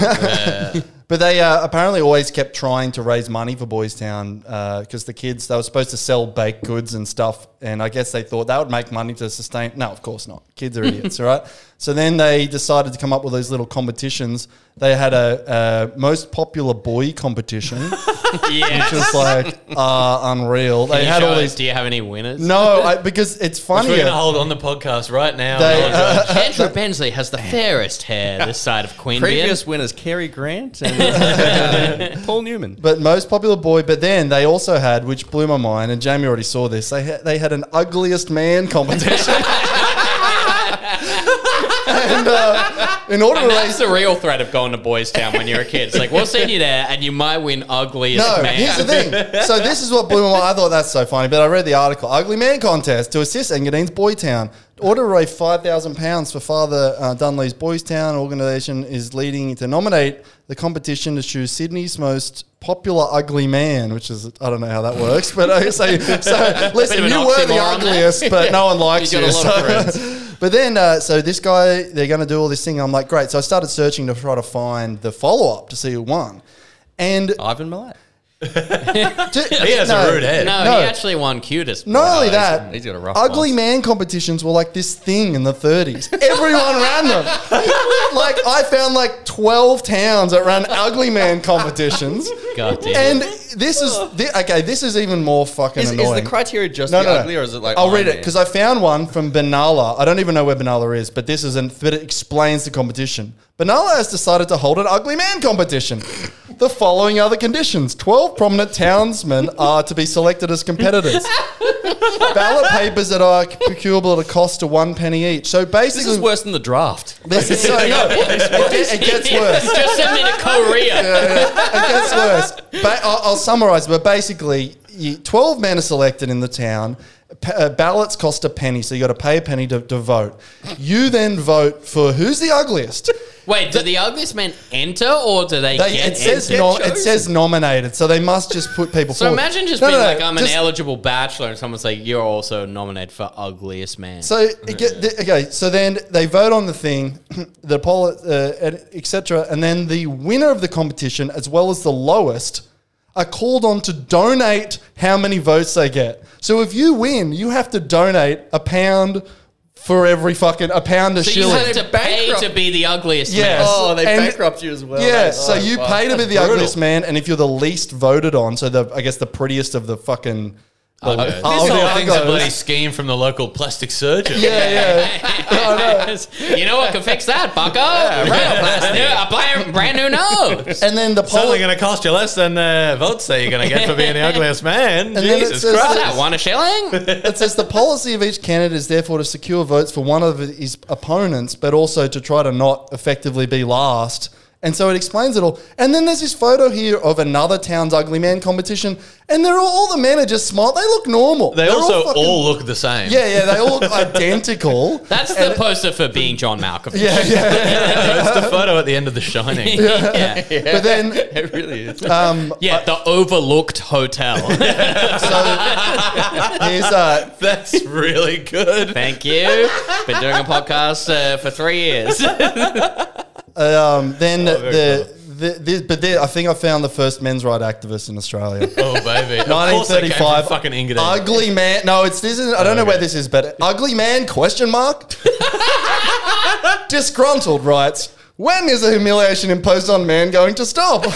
But they uh, apparently always kept trying to raise money for Boys Town because the kids they were supposed to sell baked goods and stuff, and I guess they thought that would make money to sustain. No, of course not. Kids are idiots, all right? So then they decided to come up with these little competitions. They had a, a most popular boy competition, *laughs* yeah. which was like uh, unreal. They had all these. Do you have any winners? No, I, because it's Which we're funny. going to hold on the podcast right now. They, and I'll. *laughs* Andrew Bensley has the fairest hair this side of Queanbeyan. Previous winners: Cary Grant and *laughs* Paul Newman. But most popular boy. But then they also had, which blew my mind, and Jamie already saw this. They had, they had an ugliest man competition. *laughs* and uh, in order to And raise that's the real threat of going to Boys Town when you're a kid. It's like, we'll send you there and you might win ugliest no, man. here's the thing. So this is what blew my mind. I thought that's so funny, but I read the article. Ugly Man Contest to assist Engadine's Boy Town. Order to raise five thousand pounds for Father uh, Dunlea's Boys Town organisation is leading to nominate the competition to choose Sydney's most popular ugly man, which is I don't know how that works, but I say so. *laughs* Listen, you were the ugliest, but *laughs* no one likes You you. got a lot of so- But then, uh, so this guy, they're going to do all this thing. I'm like, great. So I started searching to try to find the follow up to see who won. And Ivan Milat. *laughs* he has a rude head. No, No. he actually won cutest. Not only he's- that, he's got a rough ugly one. man competitions were like this thing in the 30s. Everyone ran them. *laughs* like I found like 12 towns that ran ugly man competitions. God damn. And this is thi- okay. This is even more fucking Is, is the criteria just No, the no, no. ugly, or is it like? I'll Iron read it because I found one from Benalla. I don't even know where Benalla is, but this is an but it explains the competition. Benalla has decided to hold an ugly man competition. The following are the conditions: twelve prominent townsmen are to be selected as competitors. *laughs* Ballot papers that are procurable at a cost of one penny each. So basically, this is worse than the draft. This is so no, it, gets- it gets worse Just send me to Korea. it gets worse. Ba- I'll, I'll summarize, but basically, you, 12 men are selected in the town. Pa- uh, ballots cost a penny, so you got to pay a penny to, to vote. You then vote for who's the ugliest. Wait, do the ugliest men enter or do they, They, get it says entered? no, it says nominated, so they must just put people So forward. imagine just No, being no, no, like, I'm just- an eligible bachelor, and someone's like, you're also nominated for ugliest man. So it get, the, okay, so then they vote on the thing, *clears throat* the poll, uh, etc., and then the winner of the competition, as well as the lowest, are called on to donate how many votes they get. So if you win, you have to donate a pound for every fucking a pound a So you have to pay bankrupt- to be the ugliest Yes. man. Oh, they And- bankrupt you as well. yeah, That's- so oh, you fuck. pay to be the brutal. ugliest man, and if you're the least voted on, so the I guess the prettiest of the fucking. The- Uggos. This oh, the whole thing's a bloody scheme from the local plastic surgeon. Yeah, yeah. *laughs* you know what can fix that, bucko? a, new, a brand, brand new nose. And then the It's poll. only going to cost you less than uh, votes that you're going to get for being the ugliest man. then it Jesus says Christ. that- That one a shilling? *laughs* It says the policy of each candidate is therefore to secure votes for one of his opponents, but also to try to not effectively be last. And so it explains it all. And then there's this photo here of another town's ugly man competition, and they're all, all the men are just smart. They look normal. They They're also all, fucking- look the same. yeah, yeah. They all look identical. *laughs* That's the poster for being John Malkovich. yeah, yeah. *laughs* It's the photo at the end of The Shining. *laughs* yeah. yeah. But then It really is. um, Yeah, the overlooked hotel. So here's uh, That's really good. Thank you. Been doing a podcast uh, for three years. Um, then very the th- this, but there, I think I found the first men's right activist in Australia. *laughs* Oh baby, Of they came from 1935. fucking Engadine. Ugly man. No, it's this. Is, I don't know okay. where this is, but ugly man? Question mark. *laughs* Disgruntled writes. When is the humiliation imposed on man going to stop? *laughs*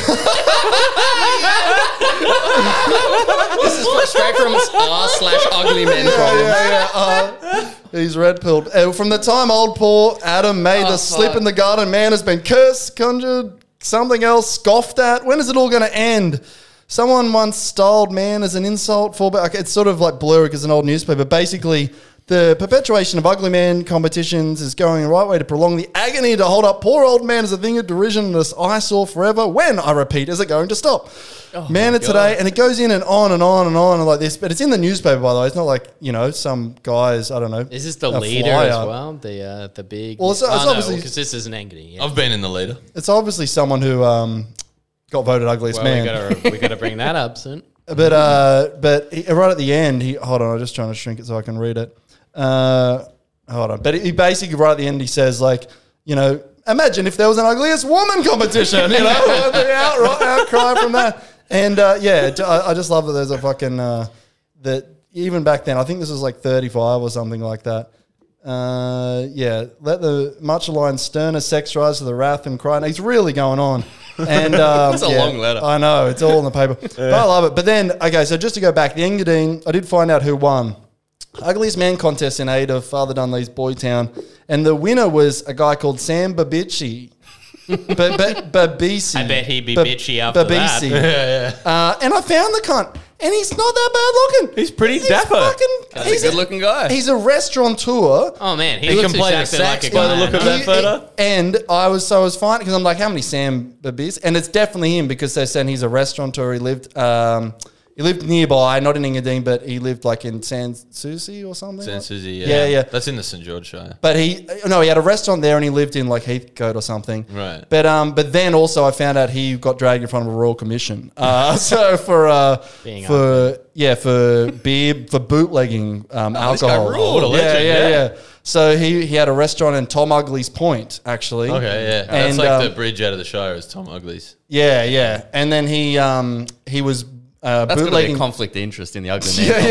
This is straight from r slash ugly men problem. yeah, yeah. Uh, he's red pilled. Uh, from the time old poor Adam made Oh, the slip in the garden, man has been cursed, conjured, something else, scoffed at. When is it all going to end? Someone once styled man as an insult for. okay, It's sort of like blurry because it's an old newspaper. Basically, the perpetuation of ugly man competitions is going the right way to prolong the agony to hold up poor old man as a thing of derision and this eyesore forever. When, I repeat, is it going to stop? man of today, and it goes in and on and on and on like this, but it's in the newspaper, by the way. It's not like, you know, some guys, I don't know. Is this the leader flyer. as well? The uh, the big. Well, it's- it's obviously- because this is an agony. Yeah. I've been in the leader. It's obviously someone who um, got voted ugliest well, we man. gotta we gotta bring that up soon. *laughs* But uh, but he, right at the end, he hold on. I'm just trying to shrink it so I can read it. Uh, hold on. But he basically right at the end, he says like, you know, imagine if there was an ugliest woman competition. You know, *laughs* the outright outcry from that. And uh, yeah, I just love that there's a fucking uh, that even back then. I think this was like 35 or something like that. Uh, yeah, let the much aligned sterner sex rise to the wrath and cry. And he's really going on. And *laughs* um, It's a long letter. I know it's all in the paper, *laughs* but I love it. But then, okay, so just to go back, the Engadine, I did find out who won. Ugliest Man contest in aid of Father Dunlea's Boytown, and the winner was a guy called Sam Babici. *laughs* but but Babisi. I bet he'd be Ba- bitchy after that. *laughs* Babisi. Uh, and I found the cunt, and he's not that bad looking. He's pretty He's dapper. fucking- That's he's a good looking guy. He's a restaurateur. Oh man, he, He looks can play the exactly like sax a by the look of I know. that photo. And I was so I was fine because I'm like, how many Sam Babis? And it's definitely him because they're saying he's a restaurateur. He lived um, he lived nearby, not in Engadine, but he lived like in Sans Souci or something. San like- Susie, yeah. Yeah, yeah. That's in the St George Shire. But he no, he had a restaurant there and he lived in like Heathcote or something. Right. But um, but then also I found out he got dragged in front of a royal commission. Uh, *laughs* so for uh, Being for yeah for beer for bootlegging um, Oh, this guy alcohol. ruled. What a yeah, legend, yeah, yeah. yeah. So he he had a restaurant in Tom Ugly's Point actually. Okay, yeah. And, That's like um, the bridge out of the Shire is Tom Ugly's. Yeah, yeah. And then he um he was uh, That's got to be bootlegging. a conflict of interest in the ugly *laughs* man.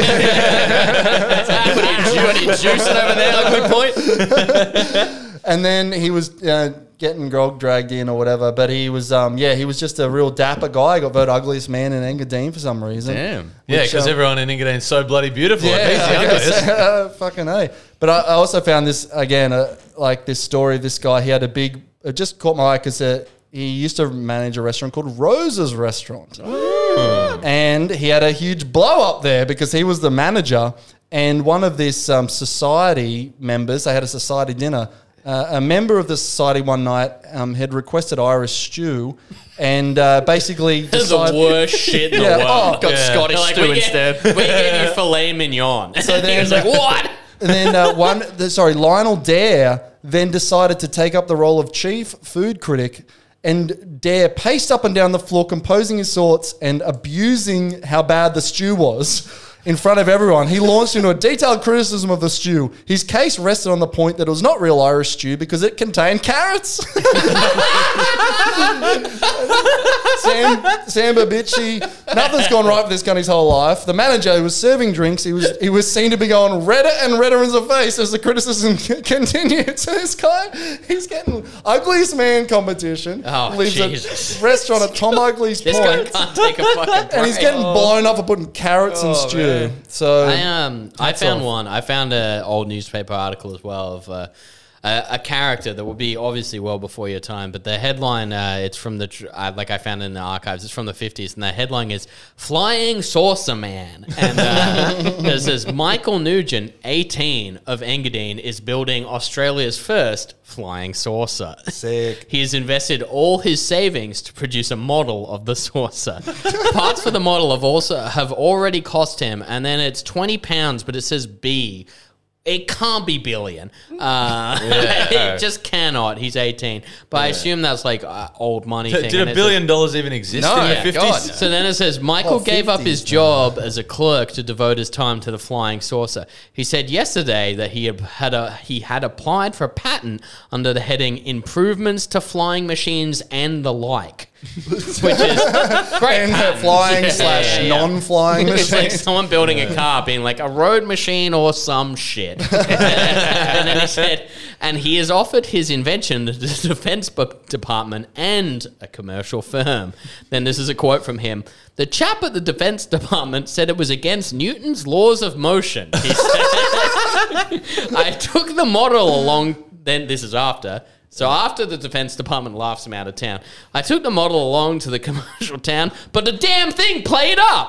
what are *laughs* you juicing over there, ugly point? *laughs* and then he was uh, getting grog dragged in or whatever. But he was um yeah he was just a real dapper guy. Got voted ugliest man in Engadine for some reason. Damn. Yeah, because um, everyone in Engadine's so bloody beautiful. Yeah, He's the ugliest. Uh, fucking a. But I, I also found this again, uh, like this story. of This guy, he had a big. It just caught my eye because uh, he used to manage a restaurant called Rose's Restaurant, and he had a huge blow up there because he was the manager. And one of this um, society members, they had a society dinner. Uh, a member of the society one night um, had requested Irish stew, and uh, basically *laughs* This is the decided- worst shit in the *laughs* Yeah, world. oh, Got Yeah. Scottish They're like, stew we instead. *laughs* Get, we gave you filet mignon. So then- he was like, what? And then uh, one, the, sorry, Lionel Dare then decided to take up the role of chief food critic. And Dare paced up and down the floor, composing his thoughts and abusing how bad the stew was in front of everyone. He launched into a detailed criticism of the stew. His case rested on the point that it was not real Irish stew because it contained carrots. *laughs* Sam Sam Babici, nothing's gone right for this cunt his whole life. The manager who was serving drinks, he was he was seen to be going redder and redder in the face as the criticism c- continued. *laughs* So this guy, he's getting ugliest man competition. Oh, leaves Jesus. a restaurant at Tom Ugly's This guy Point, can't take a fucking break. and he's getting oh. blown up for putting carrots in Oh, stew. Man. So I um I found off. one. I found an old newspaper article as well of uh, a, a character that will be obviously well before your time. But the headline, uh, it's from the tr- uh, like I found it in the archives. It's from the fifties, and the headline is "Flying Saucer Man," and uh, *laughs* it says Michael Nugent, eighteen of Engadine, is building Australia's first flying saucer. Sick. *laughs* He has invested all his savings to produce a model of the saucer. *laughs* Parts for the model have also have already cost him, and then it's twenty pounds, but it says B. It can't be billion. Uh, *laughs* it just cannot. He's eighteen, but I assume that's like uh, old money. thing. Did and a it billion dollars even exist No, in the yeah, 50s? God, says- So then it says Michael Oh, gave up his 50s, job as a clerk to devote his time to the flying saucer. He said yesterday that he had, had a he had applied for a patent under the heading "Improvements to Flying Machines and the Like." *laughs* which is great. And patent. flying Yeah, slash yeah, yeah. non-flying It's like someone building a car, being like a road machine or some shit. *laughs* and then he said, and he has offered his invention to the *laughs* Defense Department and a commercial firm. Then this is a quote from him. The chap at the Defense Department said it was against Newton's laws of motion. He said, I took the model along, then this is after. So after the Defense Department laughs him out of town, I took the model along to the commercial town, but the damn thing played up.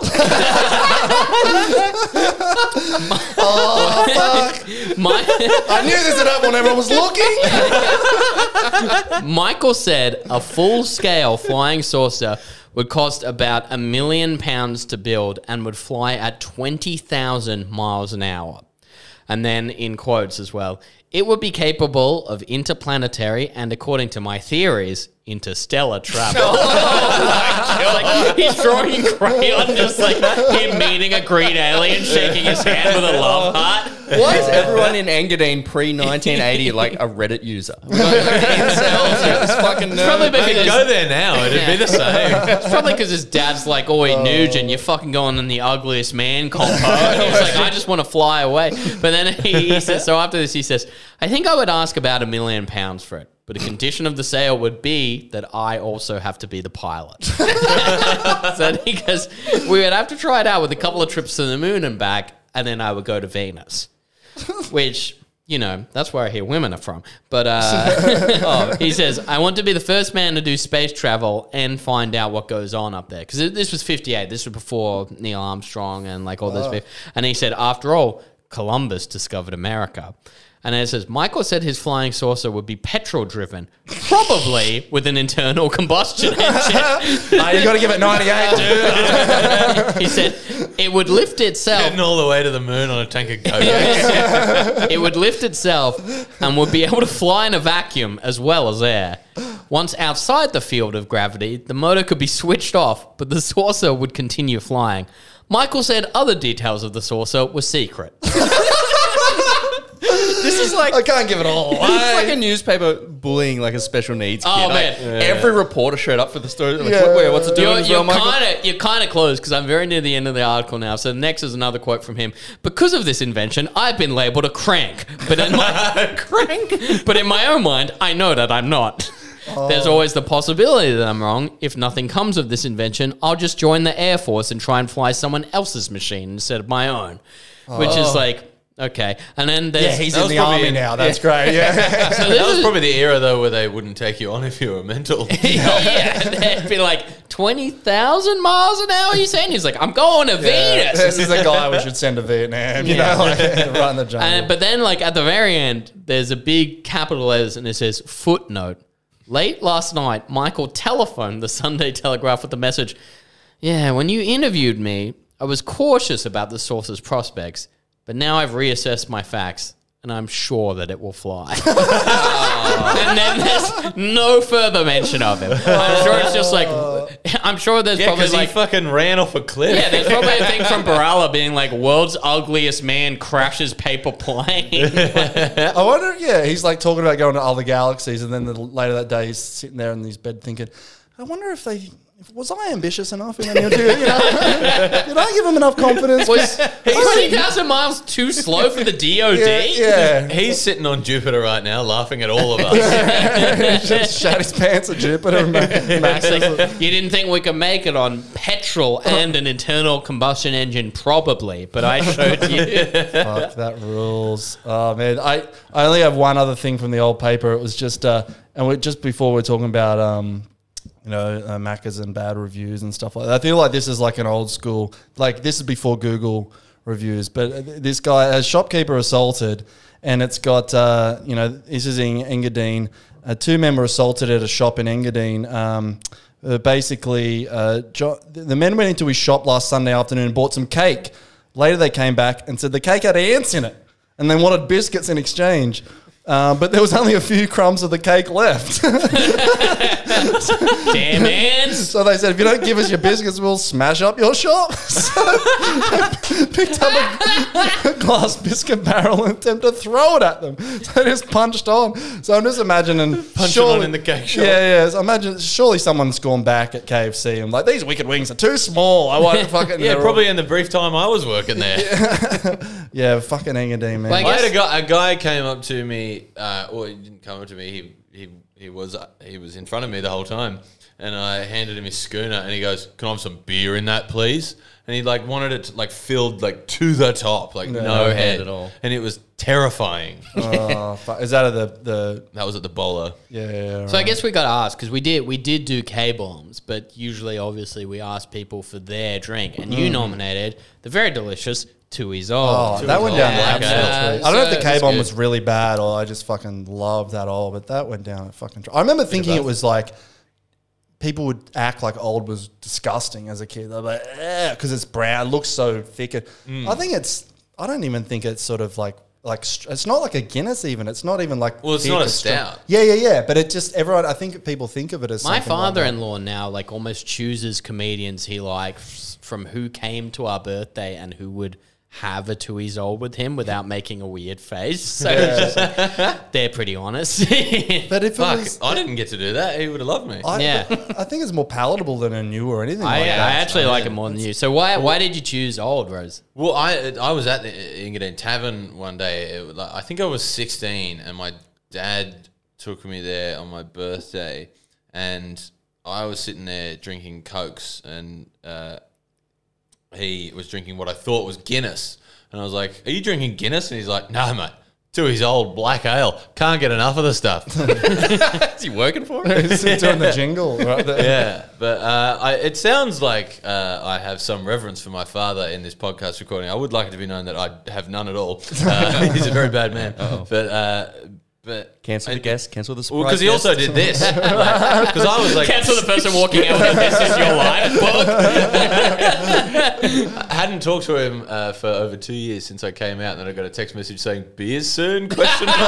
Oh *laughs* *laughs* My, I knew this would happen when everyone was looking. Michael said a full scale flying saucer would cost about a million pounds to build and would fly at 20,000 miles an hour. And then in quotes as well, it would be capable of interplanetary and, according to my theories, interstellar travel. *laughs* Oh like, he's drawing crayon, just like him meeting a green alien, shaking his hand with a love heart. Why is everyone in Engadine pre 1980 like a Reddit user? *laughs* It's fucking nerd. Probably I could because go there now. It'd be the same. It's probably because his dad's like, "Oi, oh. Nugent, you're fucking going in the ugliest man compo." And *laughs* he's like, "I just want to fly away." But then he, he says, so after this, he says, "I think I would ask about a million pounds for it, but a condition of the sale would be that I also have to be the pilot." *laughs* *laughs* so he goes, "We would have to try it out with a couple of trips to the moon and back, and then I would go to Venus." *laughs* Which. You know, that's where I hear women are from. But uh, oh, he says, I want to be the first man to do space travel and find out what goes on up there. Because this was 58. This was before Neil Armstrong and like all those people. And he said, after all, Columbus discovered America. And then it says, Michael said his flying saucer would be petrol driven, probably with an internal combustion engine. Nah, *laughs* you got to give it 98, dude. he said, it would lift itself Getting all the way to the moon on a tank of coke. *laughs* it would lift itself and would be able to fly in a vacuum as well as air. Once outside the field of gravity, the motor could be switched off, but the saucer would continue flying. Michael said other details of the saucer were secret. *laughs* This is like I can't give it all It's like a newspaper bullying like a special needs kid. Oh, Like, man. Every reporter showed up for the story. Like, Yeah. wait, what's it doing You're, you're Michael? kind of you're kind of close because I'm very near the end of the article now. So next is another quote from him. Because of this invention, I've been labeled a crank, but in my *laughs* crank, but in my own mind, I know that I'm not. Oh. There's always the possibility that I'm wrong. If nothing comes of this invention, I'll just join the Air Force and try and fly someone else's machine instead of my own, which is oh. like okay. And then there's Yeah, he's in the army in- now. *laughs* That's great. Yeah. *laughs* so this That was is- probably the era though where they wouldn't take you on if you were mental. *laughs* yeah, they'd be like twenty thousand miles an hour. You saying? He's like, I'm going to Venus. this is a guy we should send to Vietnam. You Yeah. know, like right in the jungle. And, but then, like at the very end, there's a big capital letters, and it says footnote. Late last night, Michael telephoned the Sunday Telegraph with the message. Yeah, when you interviewed me, I was cautious about the source's prospects, but now I've reassessed my facts, and I'm sure that it will fly. *laughs* and then there's no further mention of him. I'm sure it's just like, I'm sure there's Yeah, probably because like he fucking ran off a cliff. yeah, there's probably a thing from Baralla being like, world's ugliest man crashes paper plane. *laughs* I wonder, yeah, he's like talking about going to other galaxies, and then the, later that day he's sitting there in his bed thinking, I wonder if they. If- Was I ambitious enough in any of you know, *laughs* Did I give him enough confidence? Was 20,000 miles too slow for the DOD? yeah, yeah. He's sitting on Jupiter right now, laughing at all of us. *laughs* just shat his pants at Jupiter. And Max It's like, you didn't think we could make it on petrol and an internal combustion engine, probably, but I showed you. *laughs* Fuck, that rules. Oh man, I, I only have one other thing from the old paper. It was just uh, and we just before we are talking about um, you know, uh, Macca's and bad reviews and stuff like that. I feel like this is like an old school. Like this is before Google reviews, but uh, this guy, a shopkeeper assaulted, and it's got uh, you know, this is in Engadine. Uh, two men were assaulted at a shop in Engadine. Um, uh, basically, uh, jo- the men went into his shop last Sunday afternoon and bought some cake. Later, they came back and said the cake had ants in it, and they wanted biscuits in exchange. Uh, but there was only a few crumbs of the cake left. *laughs* Damn ants. so they said, if you don't give us your biscuits, we'll smash up your shop. *laughs* So picked up a, a *laughs* glass biscuit barrel and attempted to throw it at them. So they just punched on. So I'm just imagining. Punching on in the cake shop. Yeah, yeah. So imagine, surely someone's gone back at KFC and like, these wicked wings are too small. I want fucking. Yeah, they're all- probably in the brief time I was working there. Yeah, fucking Engadine, man. Like- I had a guy. A guy came up to me. Uh, well, he didn't come up to me. He he he was uh, he was in front of me the whole time, and I handed him his schooner, and he goes, "Can I have some beer in that, please?" And he like wanted it to, like filled like to the top, like no, No head head at all. and it was terrifying. *laughs* oh, fuck. Is that the the that was at the bowler. yeah? yeah, yeah So I right. guess we got to ask because we did we did do K bombs, but usually, obviously, we ask people for their drink, and you nominated the very delicious Tooheys Oh, Old. that went down Yeah, the okay. absolute tree. I don't know if the K bomb was really bad or I just fucking loved that all, but that went down a fucking. I remember thinking it was like people would act like old was disgusting as a kid. They're like, because it's brown, looks so thick. Mm. I think it's. I don't even think it's sort of like like it's not like a Guinness even. It's not even like. Well, it's not a strong. stout. Yeah, yeah, yeah. But it just everyone. I think people think of it as My something like father-in-law now like almost chooses comedians he likes from who came to our birthday and who would have a two years Old with him without making a weird face. So it's *laughs* just they're pretty honest. *laughs* But if Fuck, it was, I didn't get to do that. He would have loved me. I, Yeah. I think it's more palatable than a new or anything I, like I that. actually like it more than you. So why why did you choose Old Rose? Well, I I was at the Engadine Tavern one day. It, like, I think I was 16, and my dad took me there on my birthday, and I was sitting there drinking cokes, and uh, he was drinking what I thought was Guinness, and I was like, "Are you drinking Guinness?" And he's like, "No, mate." To his old black ale, can't get enough of the stuff. *laughs* *laughs* Is he working for it? It's doing the *laughs* jingle. Right there. yeah, but uh, I, it sounds like uh, I have some reverence for my father in this podcast recording. I would like it to be known that I have none at all. Uh, he's a very bad man. But uh, but Cancel the I- guest. Cancel the surprise. Well, because he guest. also did this. *laughs* Because I was like, Cancel the person walking out with this is your life *laughs* book. I hadn't talked to him uh, for over two years since I came out, and then I got a text message saying "beers soon?" Question. mark. *laughs*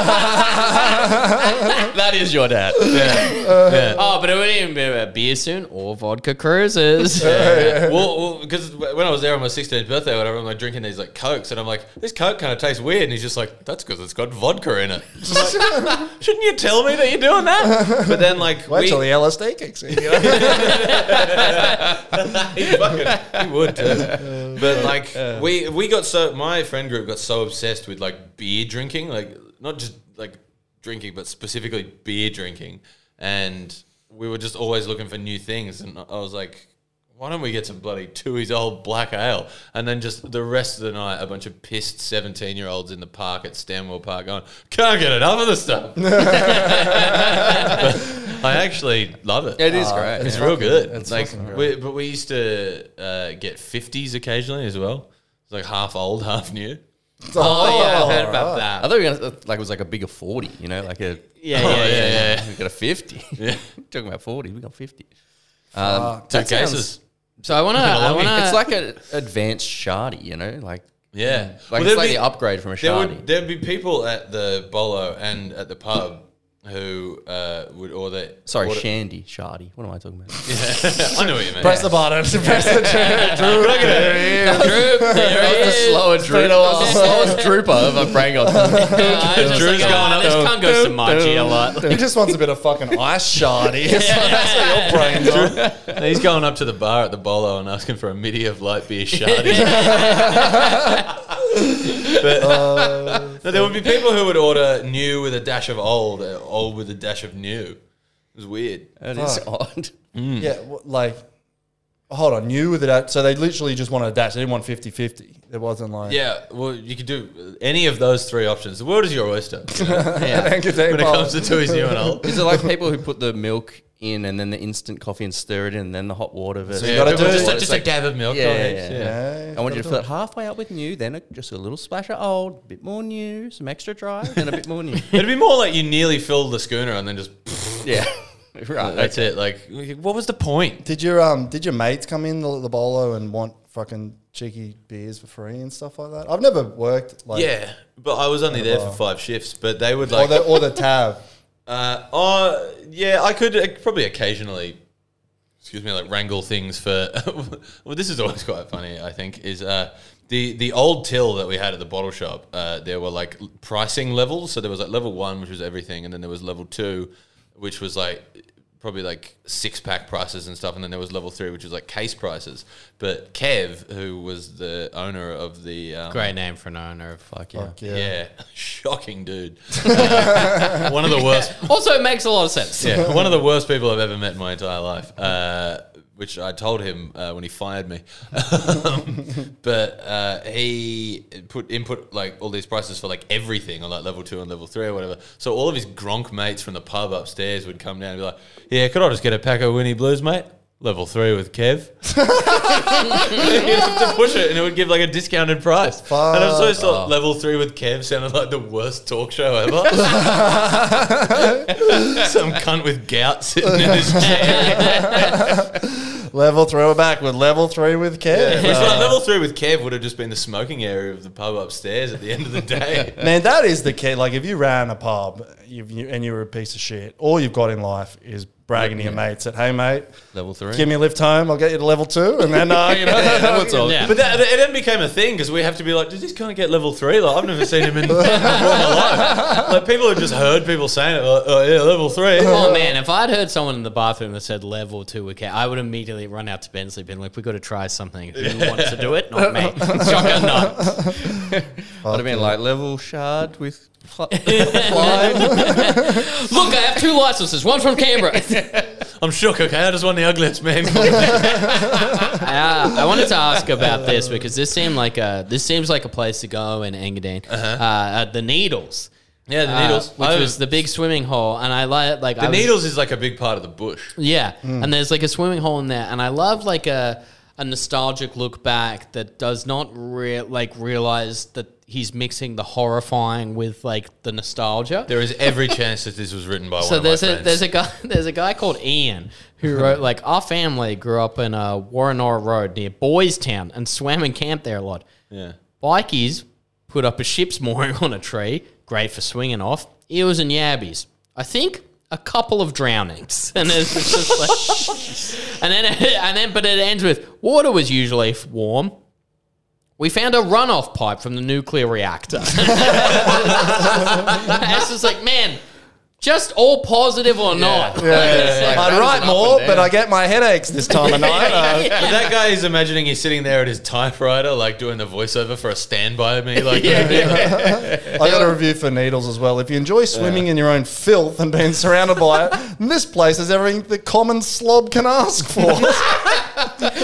that is your dad. yeah. Oh, but it wouldn't even be about beer soon or vodka cruises. Yeah. Well, because when I was there on my 16th birthday, or whatever, I'm like drinking these like cokes, and I'm like, this coke kind of tastes weird, and he's just like, that's because it's got vodka in it. *laughs* Shouldn't you tell me that you're doing that? *laughs* But then like, Wait we, till the LSD kicks in. You know? *laughs* he, fucking, he would too. But like, we we got so my friend group got so obsessed with like beer drinking, like not just like drinking, but specifically beer drinking, and we were just always looking for new things. And I was like, why don't we get some bloody Tooheys old black ale? And then just the rest of the night, a bunch of pissed 17 year olds in the park at Stanwell Park going, can't get enough of the stuff. *laughs* I actually love it. It is great. It's real good. it's like, we, but we used to uh, get 50s occasionally as well. It's like half old, *laughs* half new. Oh, yeah, I heard right. about I thought you were gonna, like it was like a bigger forty, you know, like a Yeah, Oh, *laughs* yeah, yeah. yeah. we got a fifty. Yeah. Talking about forty, we got fifty. Um, Two that sounds- cases. So I want to. *laughs* I want It's like an advanced shardy, you know, like Yeah. like Well, it's like be- the upgrade from a There shardy. would there'd be people at the bolo and at the pub who uh, would order. Sorry, order, shandy, shardy. What am I talking about? *laughs* I know what you mean. Press the button. *laughs* Press the Droop, there That it was the is. slowest droop. Was the slowest drooper of my brain got. I Drew's *laughs* going up. this can't go Samachi a lot. He just wants a bit of fucking ice shardy. That's what your brain's on. He's going up to the bar at the bolo and asking for a midi of light beer shardy. but, no, there would be people who would order new with a dash of old, uh, old with a dash of new. It was weird. It is Fuck. odd. Yeah, wh- like, hold on, you with it. So they literally just wanted a dash. They didn't want 50 50. It wasn't like. Yeah, well, you could do any of those three options. The world is your oyster Yeah. *laughs* Thank you, thank when it comes to Tooheys new and old. Is it like people who put the milk in and then the instant coffee and stir it in and then the hot water versus you gotta do- just, It's just a dab of milk. Yeah, yeah, yeah. Yeah, I want you to fill it halfway up with new, then a, just a little splash of old, a bit more new, some extra dry, *laughs* then a bit more new. It'd be more like you nearly filled the schooner and then just *laughs* yeah, *laughs* right. that's it. Like, what was the point? Did your um did your mates come in the, the bolo and want fucking cheeky beers for free and stuff like that. I've never worked like yeah, but I was only there for five shifts. But they would or like, the or the tab. Uh, oh yeah, I could uh, probably occasionally, excuse me, like wrangle things for. *laughs* well, this is always quite funny. I think is uh, the the old till that we had at the bottle shop. Uh, there were like pricing levels. So there was like level one, which was everything, and then there was level two, which was like probably like six pack prices and stuff, and then there was level three, which was like case prices. But Kev, who was the owner of the um, Great name for an owner of fuck yeah. Fuck yeah. yeah. *laughs* shocking dude. *laughs* Uh, *laughs* one of the worst. Also, it makes a lot of sense. Yeah, one of the worst people I've ever met in my entire life. Uh, which I told him uh, when he fired me. *laughs* Um, but uh, he put input like all these prices for like everything on like level two and level three or whatever. So all of his Gronk mates from the pub upstairs would come down and be like, "Yeah, could I just get a pack of Winnie Blues, mate?" Level three with Kev. *laughs* you have to push it, and it would give like a discounted price. And I was always thought level three with Kev sounded like the worst talk show ever. *laughs* Some cunt with gout sitting in his chair. Level throw it back with level three with Kev. It's like uh, level three with Kev would have just been the smoking area of the pub upstairs at the end of the day. *laughs* Man, that is the key. Like, if you ran a pub you've, you, and you were a piece of shit, all you've got in life is bragging to your mates that, hey, mate, Level three. give me a lift home, I'll get you to level two. And then, uh, you know, That's all. Yeah. But that, it then became a thing because we have to be like, does this kind of get level three? Like, I've never seen him in before *laughs* in my life. Like, people have just heard people saying it. Like, oh, yeah, level three. Oh man, if I'd heard someone in the bathroom that said level two okay, I would immediately run out to Bensley, been like, "We got to try something. Who wants to do it? Not me. *laughs* Shotgun nut. I'd have been like level shard with pl- *laughs* Look, I have two licenses. One from Canberra. *laughs* I'm shook, okay? I just won the ugliest man. *laughs* Uh, I wanted to ask about this because this seemed like a this seems like a place to go in Engadine. uh uh, the Needles. yeah, the uh, needles. which I- was the big swimming hole, and I like like the I was- needles is like a big part of the bush. Yeah, and there's like a swimming hole in there, and I love like a a nostalgic look back that does not rea- like realize that he's mixing the horrifying with like the nostalgia. There is every chance that this was written by so one there's of my a friends. there's a guy *laughs* there's a guy called Ian who wrote like our family grew up in uh, Woronora Road near Boys Town and swam and camped there a lot. yeah. Bikies put up a ship's mooring *laughs* on a tree, great for swinging off. Eels and yabbies. I think a couple of drownings, *laughs* and it's it's just like, and then and then, but it ends with water was usually warm. We found a runoff pipe from the nuclear reactor. *laughs* it's just like, man, just all positive or not. Like, it's like- I'd write more, but I get my headaches this time of night. Uh, *laughs* But that guy is imagining he's sitting there at his typewriter, like doing the voiceover for a stand by me. *laughs* Like, I got a review for Needles as well. If you enjoy swimming in your own filth and being surrounded by it, this place has everything the common slob can ask for.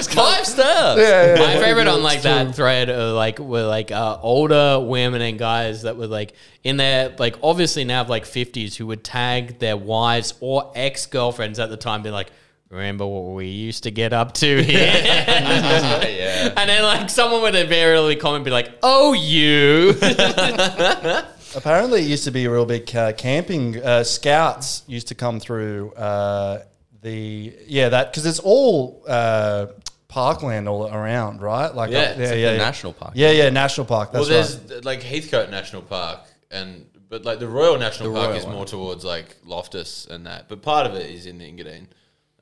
Five stars. Yeah, yeah, My yeah. favorite on like that thread, uh, like were like uh, older women and guys that were like in their like obviously now like fifties who would tag their wives or ex girlfriends at the time, be like. Remember what we used to get up to here? yeah. *laughs* and then like someone would invariably comment, be like, "Oh, you." *laughs* Apparently, it used to be a real big uh, camping. Uh, scouts used to come through uh, the yeah that because it's all uh, parkland all around, right? Like Yeah, up- yeah, yeah, yeah. national park. Yeah, yeah, national park. Well, there's right. like Heathcote National Park, and but like the Royal National The Park Royal is one. more towards like Loftus and that, but part of it is in the Engadine.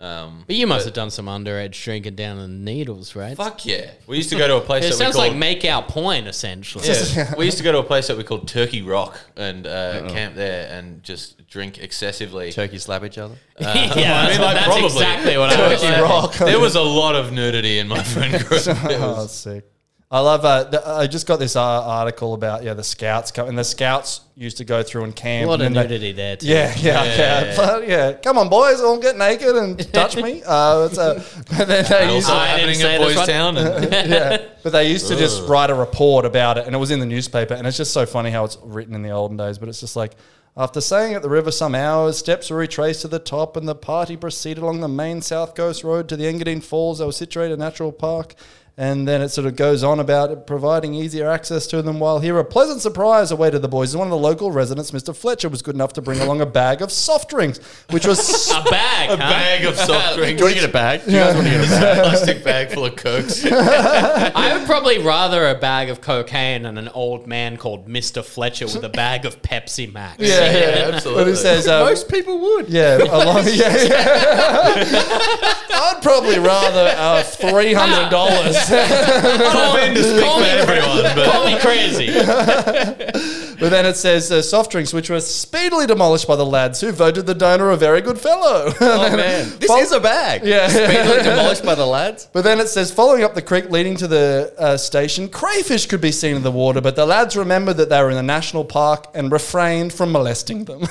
Um, but you must have done some underage drinking down in the needles, right? fuck yeah, we used to go to a place It that sounds we like called, make out point essentially. Yeah, *laughs* we used to go to a place that we called Turkey Rock and uh, camp there and just drink excessively. Turkey slap each other. *laughs* yeah, *laughs* I mean, that's, like, that's probably. exactly what I was Turkey saying. rock. There was a lot of nudity in my friend group. It Oh, was- that's sick. I love. Uh, the, I just got this uh, article about yeah the scouts come, and the scouts used to go through and camp. A lot of and then they- nudity there too. Yeah, yeah, yeah, But, yeah. Come on, boys, all get naked and touch me. *laughs* Uh, it's a, but then they and used also to, happening say at this Boys one. Town. And, *laughs* *laughs* yeah, but they used to just write a report about it, and it was in the newspaper. And it's just so funny how it's written in the olden days. But it's just like after staying at the river some hours, steps were retraced to the top, and the party proceeded along the main south coast road to the Engadine Falls. That was situated in a natural park. And then it sort of goes on about providing easier access to them. While here, a pleasant surprise awaited the boys. One of the local residents, Mr. Fletcher, was good enough to bring along a bag of soft drinks, which was *laughs* A bag, A huh? bag of soft *laughs* Do you drinks. want to get a bag? Do you guys want to get a bag? plastic bag full of cokes. *laughs* I would probably rather a bag of cocaine and an old man called Mr. Fletcher with a bag of Pepsi Max. yeah, yeah, absolutely. But it says uh, Most people would. Yeah, along, yeah, yeah. I'd probably rather uh, three hundred dollars. *laughs* Don't to speak Call for everyone, but Call me crazy. *laughs* but then it says uh, soft drinks, which were speedily demolished by the lads who voted the donor a very good fellow. *laughs* Oh man, this Fol- is a bag. Yeah. speedily demolished by the lads. But then it says, following up the creek leading to the uh, station, crayfish could be seen in the water, but the lads remembered that they were in the national park and refrained from molesting them.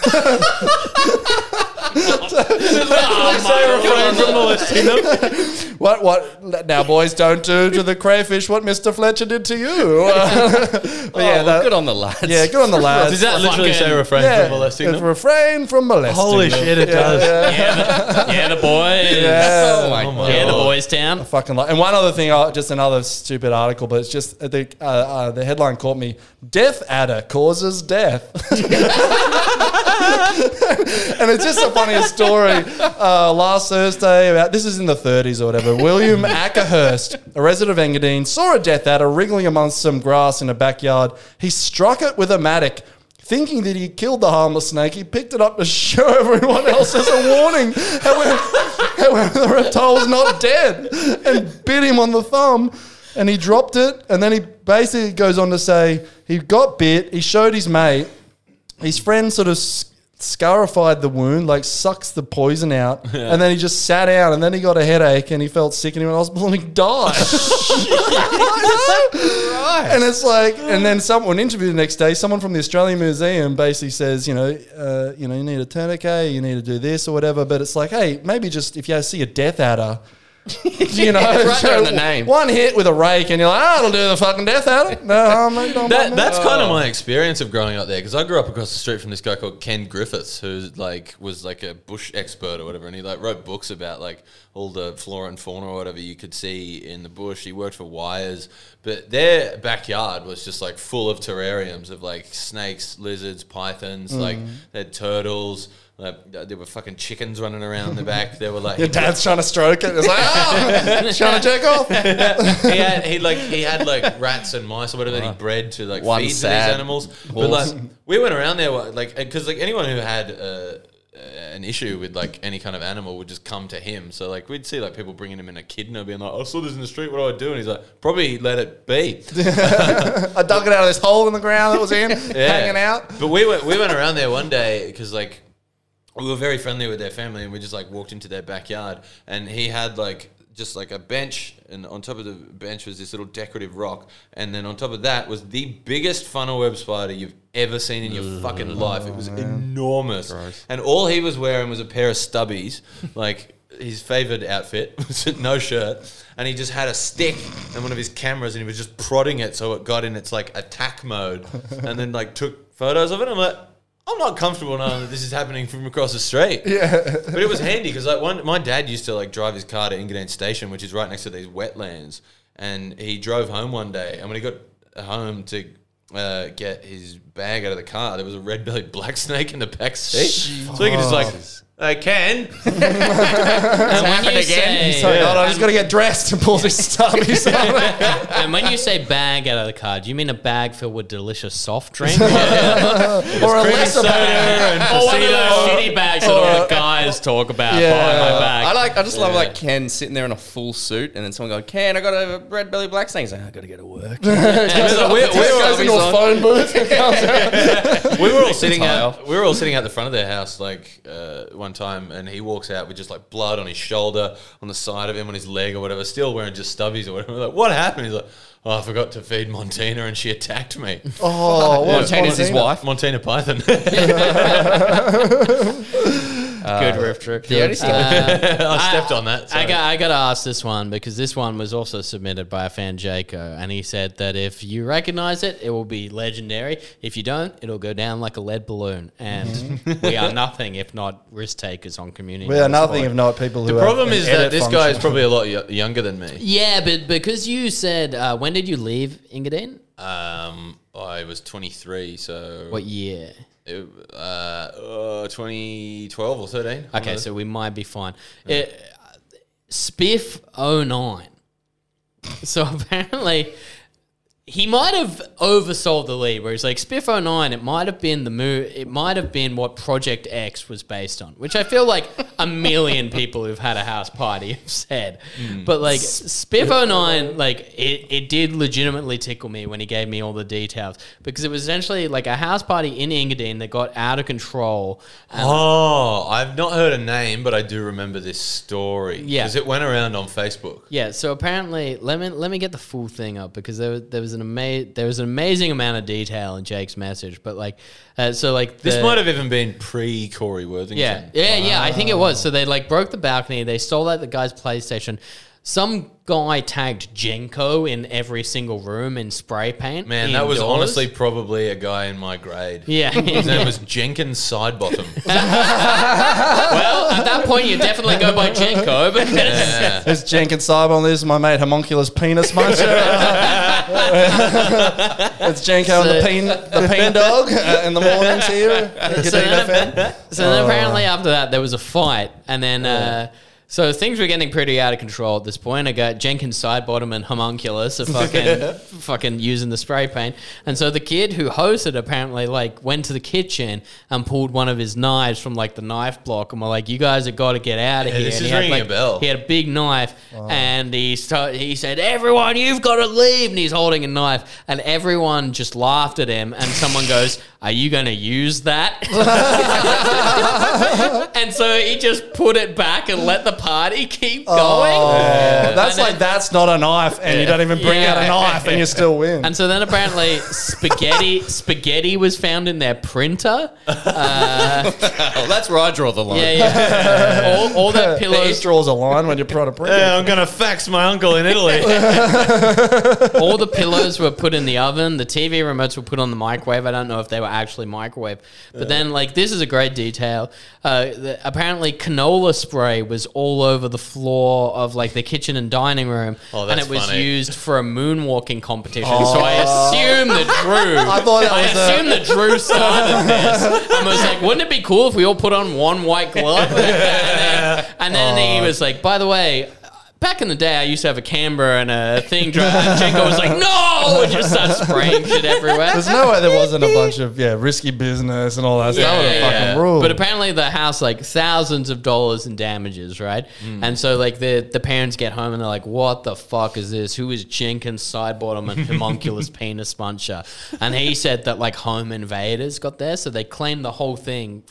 Say refrain from molesting what? What? Now, boys, don't do to the crayfish what Mr. Fletcher did to you. *laughs* but yeah, oh, that- good on the lads. yeah, good on the lads. Does that literally say refrain yeah, from molesting it's them? refrain from molesting. Holy them. shit, it does. Yeah, the, yeah, the boys. Yeah. Oh my Oh god. my Yeah, the boys town. Fucking like, and one other thing, uh, just another stupid article, but it's just uh, the uh, uh, the headline caught me: "Death adder causes death," *laughs* and it's just the funniest story. Uh, last Thursday, about this is in the 30s or whatever. William *laughs* Ackerhurst, a resident of Engadine, saw a death adder wriggling amongst some grass in a backyard. He struck it with a mattock. Thinking that he killed the harmless snake, he picked it up to show *laughs* everyone else as a warning. However, *laughs* however, the reptile was not dead and bit him on the thumb. And he dropped it. And then he basically goes on to say he got bit. He showed his mate. His friend sort of scarified the wound, like sucks the poison out. *laughs* And then he just sat down. And then he got a headache and he felt sick and he went to hospital and he died. And it's like, and then someone interviewed the next day. Someone from the Australian Museum basically says, you know, uh, you know, you need a tourniquet, you need to do this or whatever. But it's like, hey, maybe just if you see a death adder, you *laughs* know, it's right there in the name. One hit with a rake, and you're like, ah, it'll do the fucking death adder. No, mate, don't That, mind that's kind of my experience of growing up there because I grew up across the street from this guy called Ken Griffiths, who like was like a bush expert or whatever, and he like wrote books about like all the flora and fauna or whatever you could see in the bush. He worked for WIRES, but their backyard was just like full of terrariums of like snakes, lizards, pythons, like they had turtles. Like, there were fucking chickens running around the back. There were like Your dad's trying to stroke it. It's like, ah, *laughs* trying to jerk off. he had he like he had like rats and mice or whatever that he bred to like One feed to these sad animals. But horse. like we went around there like because like anyone who had uh, an issue with like any kind of animal would just come to him. So like we'd see like people bringing him in a kidney, being like, "I saw this in the street. What do I do?" And he's like, "Probably let it be." *laughs* I dug it out of this hole in the ground that was in, hanging out. But we went we went around there one day because like we were very friendly with their family, and we just like walked into their backyard, and he had like just like a bench, and on top of the bench was this little decorative rock, and then on top of that was the biggest funnel web spider you've ever seen in your fucking life. It was enormous, and all he was wearing was a pair of stubbies, *laughs* like. His favorite outfit was no shirt, and he just had a stick and one of his cameras, and he was just prodding it so it got in its like attack mode, *laughs* and then like took photos of it. I'm like, I'm not comfortable knowing that this is happening from across the street. Yeah, but it was handy because like one, my dad used to like drive his car to Engadine Station, which is right next to these wetlands, and he drove home one day, and when he got home to uh, get his bag out of the car, there was a red-bellied black snake in the back seat. So he could just like, I can. *laughs* *laughs* And when you say, So, hold on, I just got to get dressed and pull this stubbies *laughs* out. and when you say bag out of the car, do you mean a bag filled with delicious soft drink? or or a lesser bag. or one of those shitty bags that all the guys talk about Yeah. behind my back. I like. I just love like Ken sitting there in a full suit, and then someone going, "Ken, I got a red belly black snake." He's like, "I got to get to work." we, we goes were, into a phone booth and comes out. we were all sitting tie out. We were all sitting out the front of their house like uh, one time, and he walks out with just like blood on his shoulder, on the side of him, on his leg or whatever, still wearing just stubbies or whatever. We're like, what happened? He's like, oh, I forgot to feed Montina, and she attacked me. *laughs* Oh, what's Montana's his wife. Montina Python. *laughs* *laughs* Good riff through. The only thing- *laughs* I stepped on that. I sorry. got I got to ask this one because this one was also submitted by a fan, Jaco, and he said that if you recognize it, it will be legendary. If you don't, it'll go down like a lead balloon. And we are *laughs* nothing if not risk takers on community. We are Notes. nothing if not people who the problem is that this guy is probably a lot y- younger than me. Yeah, but because you said uh, when did you leave Engadine? Um, I was 23, so What year? It, uh, uh, 2012 or 13. Okay, so we might be fine. It, Spiff 09. *laughs* So apparently, he might have oversold the lead. Where he's like Spiff 09, it might have been the move. It might have been what Project X was based on, which I feel like a million *laughs* people who've had a house party have said. Hmm. But like Spiff 09, like it, it did legitimately tickle me when he gave me all the details because it was essentially like a house party in Engadine that got out of control. Oh, I've not heard a name, but I do remember this story. Yeah. because it went around on Facebook. Yeah, so apparently, let me let me get the full thing up because there there was an ama- there was an amazing amount of detail in Jake's message, but like, uh, so like This might have even been pre Corey Worthington. yeah yeah yeah I think it was. So they like broke the balcony, they stole out the guy's PlayStation. Some guy tagged Jenko in every single room in spray paint. Man, that was indoors. honestly probably a guy in my grade. yeah. His name *laughs* was Jenkins Sidebottom. *laughs* well, at that point, you definitely go by Jenko because There's Jenkins Sidebottom. on this, my mate Homunculus Penis Muncher. *laughs* it's Jenko and the So- peen, the peen dog uh, in the mornings here. So then, FM. so then apparently after that there was a fight, and then uh, so things were getting pretty out of control at this point. I got Jenkins Sidebottom and Homunculus are fucking *laughs* fucking using the spray paint, and so the kid who hosted apparently like went to the kitchen and pulled one of his knives from like the knife block, and we're like, "You guys have got to get out of Yeah, here." this And is he had, ringing a bell. He had a big knife, and he start, he said, "Everyone, you've got to leave," and he's holding a knife, and everyone just laughed at him, and someone goes, "Are you going to use that?" *laughs* and so he just put it back and let the party keep oh, going. Oh, that's And like then- that's not a knife, and you don't even bring Yeah. out a knife, and you still win. And so then apparently spaghetti spaghetti was found in their printer. Oh, *laughs* that's where I draw the line. Yeah, yeah. *laughs* all, all their Pillows pillows, draws a line when you're trying to print. yeah, it. I'm gonna fax my uncle in Italy. all the pillows were put in the oven. The TV remotes were put on the microwave. I don't know if they were actually microwave. But then, like, this is a great detail. Uh, the, apparently, canola spray was all over the floor of like the kitchen and dining room, Oh, and that's it was funny. used for a moonwalking competition. So I assume that *laughs* Drew. I thought that I was a- assume that Drew started this. And was like, wouldn't it be cool if we all put on one white glove? *laughs* and then, and then he was like, by the way, back in the day, I used to have a camera and a thing. And Jenko was like, no! And just started spraying shit everywhere. There's no way there wasn't a bunch of yeah risky business and all that. stuff. that would have fucking ruled. But apparently the house like thousands of dollars in damages, right? Hmm. And so like the the parents get home and they're like, "What the fuck is this? Who is Jenkins Sidebottom and Homunculus *laughs* Penis Muncher?" And he said that like home invaders got there, so they claimed the whole thing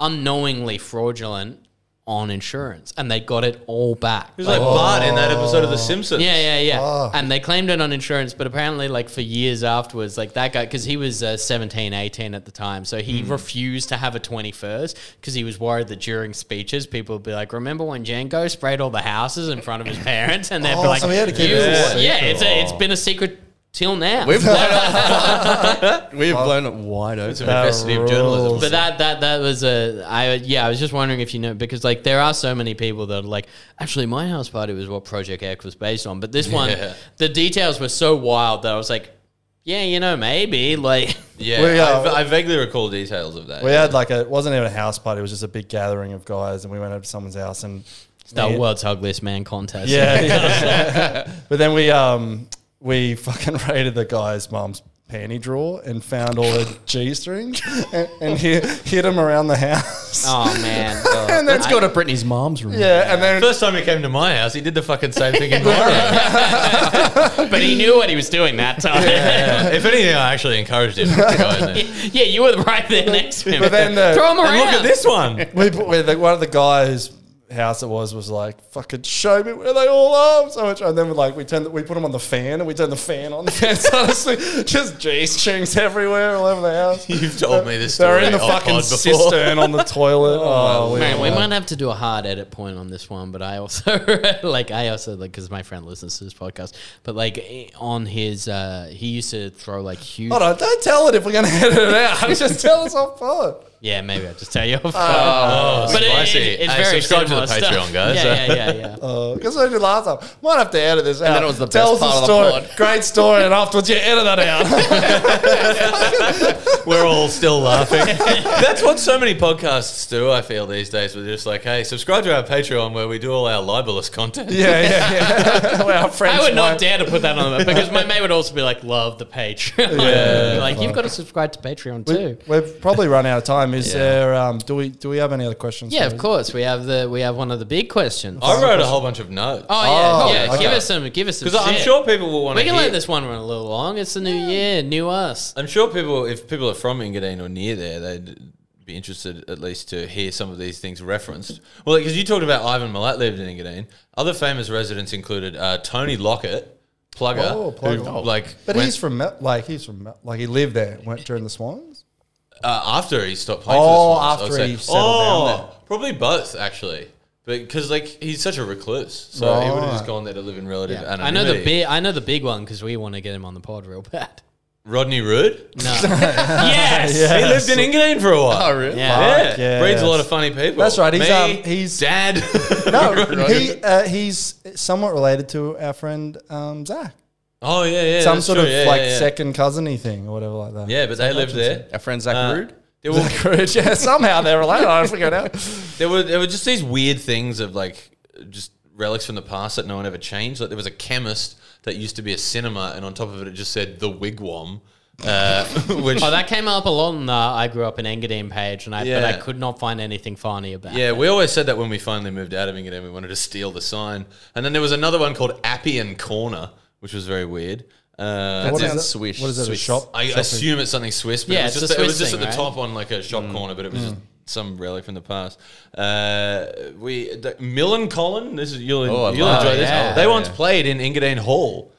unknowingly fraudulent on insurance, and they got it all back. It was like Bart in that episode of The Simpsons. Yeah, yeah, yeah. Oh. And they claimed it on insurance, but apparently, like, for years afterwards, like, that guy, because he was uh, 17, 18 at the time, so he refused to have a 21st because he was worried that during speeches, people would be like, Remember when Janko sprayed all the houses in front of his parents? And they'd Oh, be like, so he had to keep "You-" it Yeah, it's, a, it's been a secret till now. We've *laughs* blown it, we've blown it wide It's an open. investigative journalism. But that that that was a I yeah I was just wondering if you know because like there are so many people that are like actually my house party was what Project X was based on but this one Yeah. the details were so wild that I was like yeah you know maybe *laughs* like Yeah, We, uh, I, I vaguely recall details of that. we had like a it wasn't even a house party. It was just a big gathering of guys, and we went over to someone's house and the Yeah. world's ugliest man contest Yeah, yeah. *laughs* but then we um we fucking *laughs* raided the guy's mum's panty drawer and found all the G strings *laughs* and, and hid, hid them around the house. oh man *laughs* and then Let's go to Brittany's mom's room. yeah, and then First time he came to my house, he did the fucking same thing in my room. but he knew what he was doing that time yeah. If anything, I actually encouraged him to go in there. you were right there next to him But then the- throw him And around look at this one. we put the, one of the guys. House it was was like fucking show me where they all are. So much, and then like we turned the, we put them on the fan and we turned the fan on. *laughs* The fan started sleep- just G strings everywhere all over the house. You've told me this They're in the fucking cistern on the *laughs* toilet. Oh, Man, we were- might have to do a hard edit point on this one, but I also *laughs* like I also like because my friend listens to this podcast, but like on his uh he used to throw like huge. Hold on, don't tell it if we're gonna edit it out. Just tell us off pod. Yeah, maybe I'll just tell you. Off Oh, oh but spicy. it- it's Hey, very subscribe to the Patreon, stuff. guys. *laughs* Yeah, yeah, yeah, yeah. *laughs* Oh, because I did last time. Might have to edit this out. then it was the Tell best part the of the story. pod. *laughs* Great story, and afterwards you edit that out. We're all still laughing. That's what so many podcasts do. I feel these days. We're just like, hey, subscribe to our Patreon where we do all our libelous content. yeah, yeah, yeah. well, our friends I would not dare to put that on them because my mate would also be like, "Love the Patreon." Yeah. like you've got to subscribe to Patreon too. We've probably run out of time. Is there? Um, do we? Do we have any other questions? Yeah, of course. We have the we have one of the big questions. I wrote a whole bunch of notes. Oh yeah, Oh, yeah. okay. Give us some. Give us some. Because I'm sure people will want we to can hear. let this one run a little long. It's the new year, new us. I'm sure people, if people are from Engadine or near there, they'd be interested at least to hear some of these things referenced. Well, because you talked about Ivan Milat lived in Engadine. Other famous residents included uh, Tony Lockett, plugger, Oh, Plugger. who like But went- he's from Mel- like he's from like he lived there. Went during the Swans. Uh, after he stopped playing. Oh, for the Swans, after say. he settled oh, down there. probably both actually. Because like he's such a recluse, so he would have just Right. gone there to live in relative Yeah. anonymity. I know the big. I know the big one because we want to get him on the pod real bad. Rodney Rude. No. *laughs* yes. *laughs* Yeah. He lived in England for a while. Oh, really? Yeah. Fuck Yeah, breeds a lot of funny people. That's right, he's, Me, um, he's- dad. No, *laughs* he uh, he's somewhat related to our friend um, Zach. Oh yeah, yeah. Some that's sort true, of yeah, like yeah, yeah. second cousiny thing or whatever like that. Yeah, but they lived there. Our friend Zach Uh, Rude. There were, Zach, yeah, *laughs* somehow they're related. I don't figure it out. there were there were just these weird things of like just relics from the past that no one ever changed. Like there was a chemist that used to be a cinema, and on top of it, it just said the Wigwam. Uh, *laughs* which Oh, that came up a lot on the I grew up in Engadine page, and I but I could not find anything funny about. Yeah, it. we always said that when we finally moved out of Engadine, we wanted to steal the sign. And then there was another one called Appian Corner, which was very weird. Uh, What That's is in it? Swish. What is it? A Swiss. shop? I shopping? assume it's something Swiss, but Yeah, it was it's just, a it was Swiss just at the right? top on like a shop corner, but it was just some relic from the past. Uh, we the, Mill and Colin, this is you'll, Oh, I you'll love enjoy it. this. Yeah, they once yeah. played in Engadine Hall.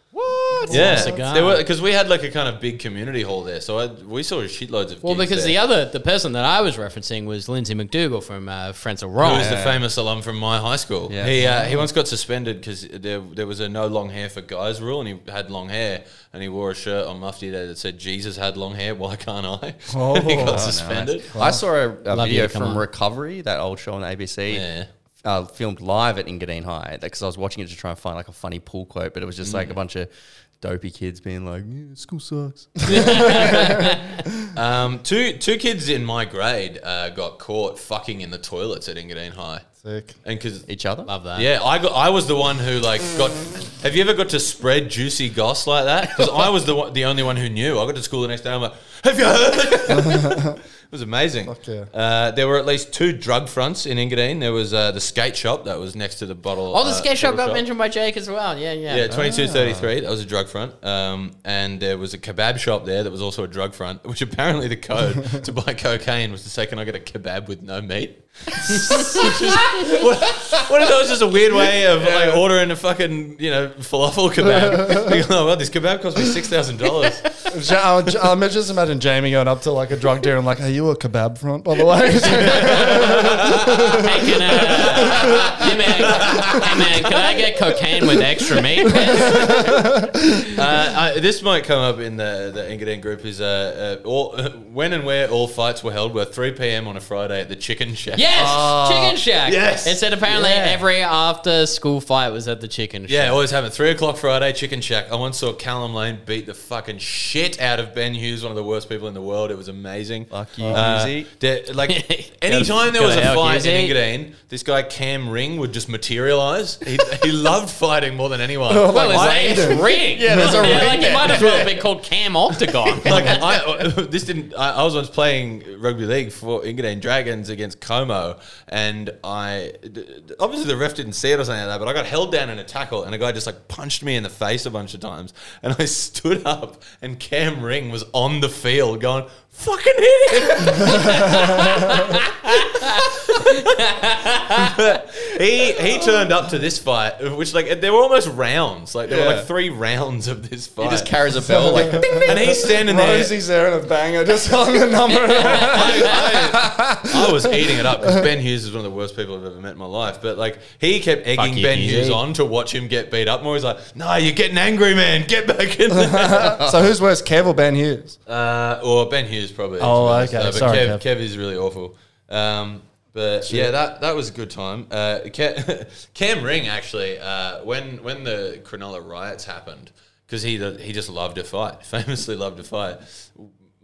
What? Yeah, cigar. they were because we had like a kind of big community hall there, so I, we saw a shitloads of. Well, gigs because there. the other the person that I was referencing was Lindsay McDougall from uh, Frenzal Rhomb. Who is the famous alum from my high school? Yeah. He uh, he once got suspended because there there was a no long hair for guys rule, and he had long hair, and he wore a shirt on Mufti Day that said Jesus had long hair. Why can't I? *laughs* Oh, he got nice. suspended. I saw a, a video you, from on. Recovery, that old show on ABC. Yeah. Uh, filmed live at Engadine High because I was watching it to try and find like a funny pool quote, but it was just Mm. like a bunch of dopey kids being like, yeah, "School sucks." *laughs* Um, two two kids in my grade uh, got caught fucking in the toilets at Engadine High, Sick. and because Each other. Love that. Yeah, I got. I was the one who like got. Have you ever got to spread juicy goss like that? Because I was the one, the only one who knew. I got to school the next day. I'm like, have you heard? *laughs* it was amazing. Fuck yeah. Uh, there were at least two drug fronts in Engadine. There was uh, the skate shop that was next to the bottle. Oh, the uh, skate shop bottle got mentioned by Jake as well. Yeah, yeah. Yeah, twenty two thirty three. That was a drug front, um, and there was a kebab shop there that was also a drug front. *laughs* Which apparently the code *laughs* to buy cocaine was to say, "Can I get a kebab with no meat?" *laughs* what, what if that was just a weird way of like ordering a fucking you know falafel kebab? *laughs* You go, oh, well, this kebab cost me six thousand dollars. I'll, I'll just imagine Jamie going up to like a drug dealer and like, "Are you a kebab front, by the way?" Hey, can, uh, hey, man, hey man, can I get cocaine with extra meat? *laughs* Uh, I, this might come up in the the Engadine group. Is uh, uh, all when and where all fights were held were three p.m. on a Friday at the Chicken Shack. Yes, Chicken Shack. yes. It said apparently Yeah. every after school fight was at the Chicken Shack. Yeah, always happen. Three o'clock Friday, Chicken Shack. I once saw Callum Lane beat the fucking shit out of Ben Hughes, one of the worst people in the world. It was amazing. Fuck you, Uh, Hughesy. there- like *laughs* anytime there was gotta a help fight in Hughesy. Engadine, this guy Cam Ring would just materialize. He, he loved fighting more than anyone. *laughs* Well, it's, Like like, it's ring. Yeah, there's a ring Like there. it might as well have been *laughs* called Cam Octagon. like I, this didn't. I, I was once playing rugby league for Engadine Dragons against Como, and I obviously the ref didn't see it or something like that, but I got held down in a tackle, and a guy just like punched me in the face a bunch of times, and I *laughs* stood up, and Cam Ring was on the field going. Fucking hit him! *laughs* he he turned up to this fight, which like there were almost rounds. Like there were Yeah. like three rounds of this fight. He just carries a bell like *laughs* ding, ding. and he's standing there. Rosie's there in a banger, just on the number. *laughs* I, I- I was eating it up because Ben Hughes is one of the worst people I've ever met in my life. But like he kept egging you, Ben Hughesy. Hughes on to watch him get beat up more. He's like, "No, you're getting angry, man. Get back in there." *laughs* so who's worse, Kev or Ben Hughes? Uh, or Ben Hughes probably. to Oh, honest. okay. Uh, but Sorry, Kev, Kev. Kev is really awful. Um, but yeah, that that was a good time. Uh, Cam, *laughs* Cam Ring actually, uh, when when the Cronulla riots happened, because he he just loved to fight, *laughs* famously loved to fight.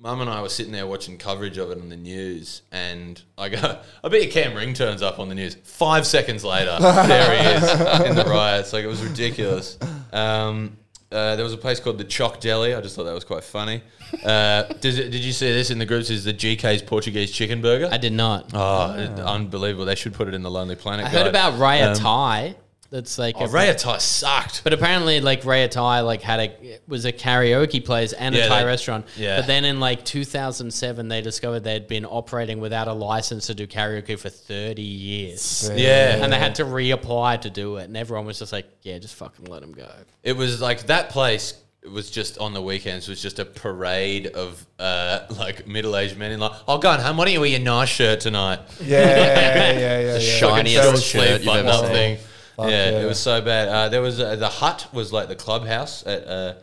Mum and I were sitting there watching coverage of it on the news, and I go, *laughs* "I bet you Cam Ring turns up on the news." Five seconds later, there he is in the riots. Like it was ridiculous. Um, uh, there was a place called the Choc Deli. I just thought that was quite funny. Uh, *laughs* does it, did you see this in the groups? Is the GK's Portuguese chicken burger? I did not. Oh, it- unbelievable! They should put it in the Lonely Planet. I heard guide. about Raya Um, Thai. That's like Oh, a- Rayatai sucked. But apparently, like Raya Thai, like had a was a karaoke place and Yeah, a Thai they- restaurant. yeah. But then in like 2007, they discovered they'd been operating without a license to do karaoke for 30 years, Yeah, and they had to reapply to do it. And everyone was just like, "Yeah, just fucking let them go." It was like that place was just on the weekends was just a parade of uh, like middle aged men in like, oh, go on, home. Why don't you wear your nice shirt tonight? Yeah, yeah, yeah, yeah. The yeah. shiniest shirt you've ever up seen. thing. Fuck yeah, yeah. it was so bad. Uh, there was uh, the hut was like the clubhouse at uh,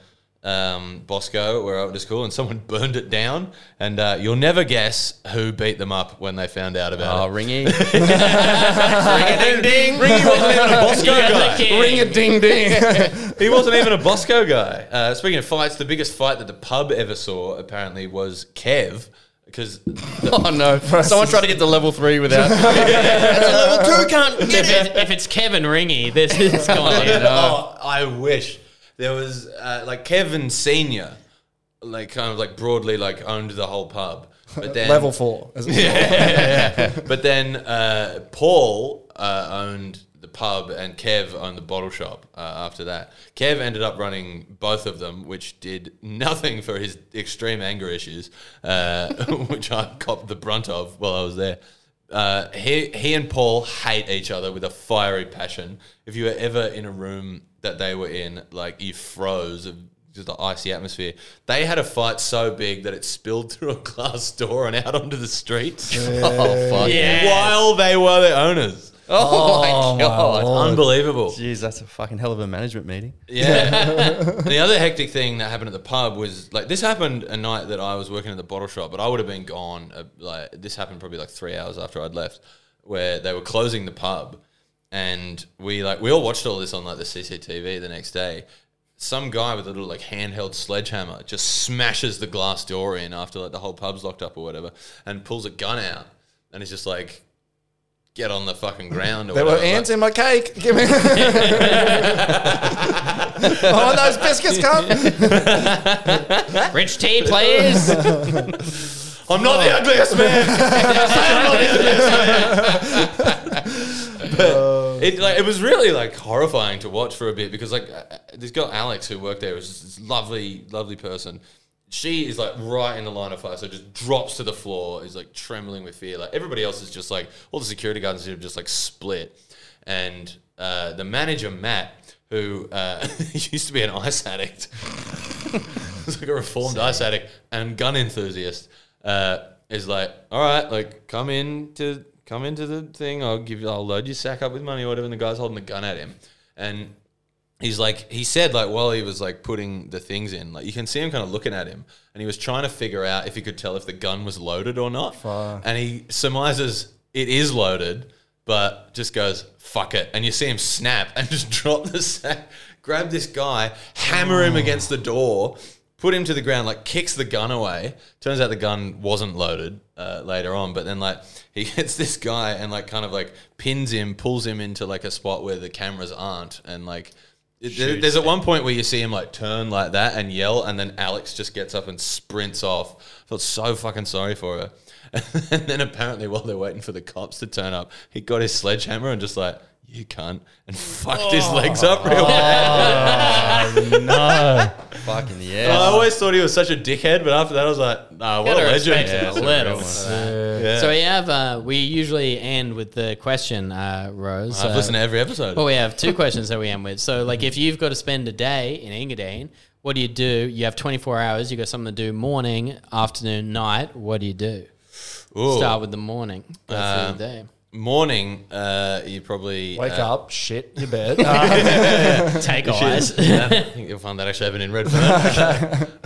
um, Bosco where I went to school, and someone *laughs* burned it down. And uh, you'll never guess who beat them up when they found out about Oh, it. Oh, Ringy. *laughs* Ring a ding, ding. Ringy wasn't even a *laughs* Bosco You're guy. Ring a ding ding. He wasn't even a Bosco guy. Uh, speaking of fights, the biggest fight that the pub ever saw apparently was Kev. Because *laughs* oh no! Someone tried to get to level three without. *laughs* That's a level two, can't if, it's, if it's Kevin Ringy, this is *laughs* going in. oh, I wish there was uh, like Kevin Senior, like kind of like broadly like owned the whole pub. But then Level four. yeah. But then uh, Paul uh, owned the pub and Kev owned the bottle shop uh, after that. Kev ended up running both of them, which did nothing for his extreme anger issues, uh, *laughs* which I copped the brunt of while I was there. Uh, he, he and Paul hate each other with a fiery passion. If you were ever in a room that they were in, like you froze of just the icy atmosphere. They had a fight so big that it spilled *laughs* through a glass door and out onto the street *laughs* oh fuck! Yeah. while they were the owners. Oh, my god! Lord. Unbelievable. Jeez, that's a fucking hell of a management meeting. Yeah. *laughs* the other hectic thing that happened at the pub was like this happened a night that I was working at the bottle shop, but I would have been gone. Uh, like this happened probably like three hours after I'd left, where they were closing the pub, and we like we all watched all this on like the CCTV the next day. Some guy with a little like handheld sledgehammer just smashes the glass door in after like the whole pub's locked up or whatever, and pulls a gun out, and he's just like. Get on the fucking ground. Or There were whatever. ants in my cake. Give me. *laughs* oh, those biscuits come. *laughs* Rich tea, please. *laughs* I'm not the ugliest man. I'm not the ugliest man. but it like it was really like horrifying to watch for a bit because like uh, this girl Alex who worked there was just this lovely, lovely person. She is like right in the line of fire, so just drops to the floor, is like trembling with fear. Like everybody else is just like all the security guards have just like split, and uh, the manager Matt, who uh, *laughs* used to be an ice addict, *laughs* was like a reformed ice addict and gun enthusiast, uh, is like, all right, like come in to come into the thing. I'll give you, I'll load your sack up with money or whatever. And the guy's holding the gun at him, and he's like, he said like while he was like putting the things in, like you can see him kind of looking at him, and he was trying to figure out if he could tell if the gun was loaded or not. And he surmises it is loaded, but just goes fuck it, and you see him snap and *laughs* just drop the sack, grab this guy, hammer him against the door. Put him to the ground, like kicks the gun away. Turns out the gun wasn't loaded uh, later on, but then like *laughs* he gets this guy and like kind of like pins him, pulls him into like a spot where the cameras aren't, and like it- there's at one point where you see him like turn like that and yell, and then Alex just gets up and sprints off. I Felt so fucking sorry for her. *laughs* And then apparently, while they're waiting for the cops to turn up, he got his sledgehammer and just like, you cunt, and fucked his legs up real bad. no. *laughs* Fucking yeah. I always thought he was such a dickhead, but after that, I was like, nah, what a Gotta legend. respect him Yeah, a it's a little. real one. for that. Yeah. So we have uh, we usually end with the question, uh, Rose. I've uh, listened to every episode. Well, we have two questions that we end with. So, like, if you've got to spend a day in Engadine, what do you do? You have 24 hours. You got something to do morning, afternoon, night. What do you do? Ooh. Start with the morning. Go through the day. Morning, uh, you probably Wake uh, up, shit your *laughs* bed. Uh, *laughs* Take eyes. *laughs* Yeah, I think you'll find that actually happened in Redfern.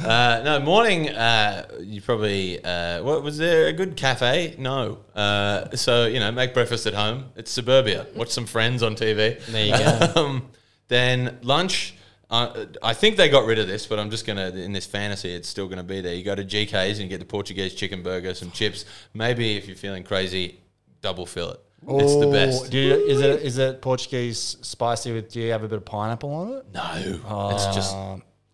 uh, no, morning. Uh, you probably. Uh, what was there a good cafe? No. Uh, so you know, make breakfast at home. It's suburbia. Watch some Friends on TV. There you go. Um, then lunch. Uh, I think they got rid of this, but I'm just gonna in this fantasy, it's still gonna be there. You go to GK's and you get the Portuguese chicken burger, some chips. Maybe if you're feeling crazy, double fill it. It's the oh, best. Do you, is it is it Portuguese spicy with? Do you have a bit of pineapple on it? No, it's just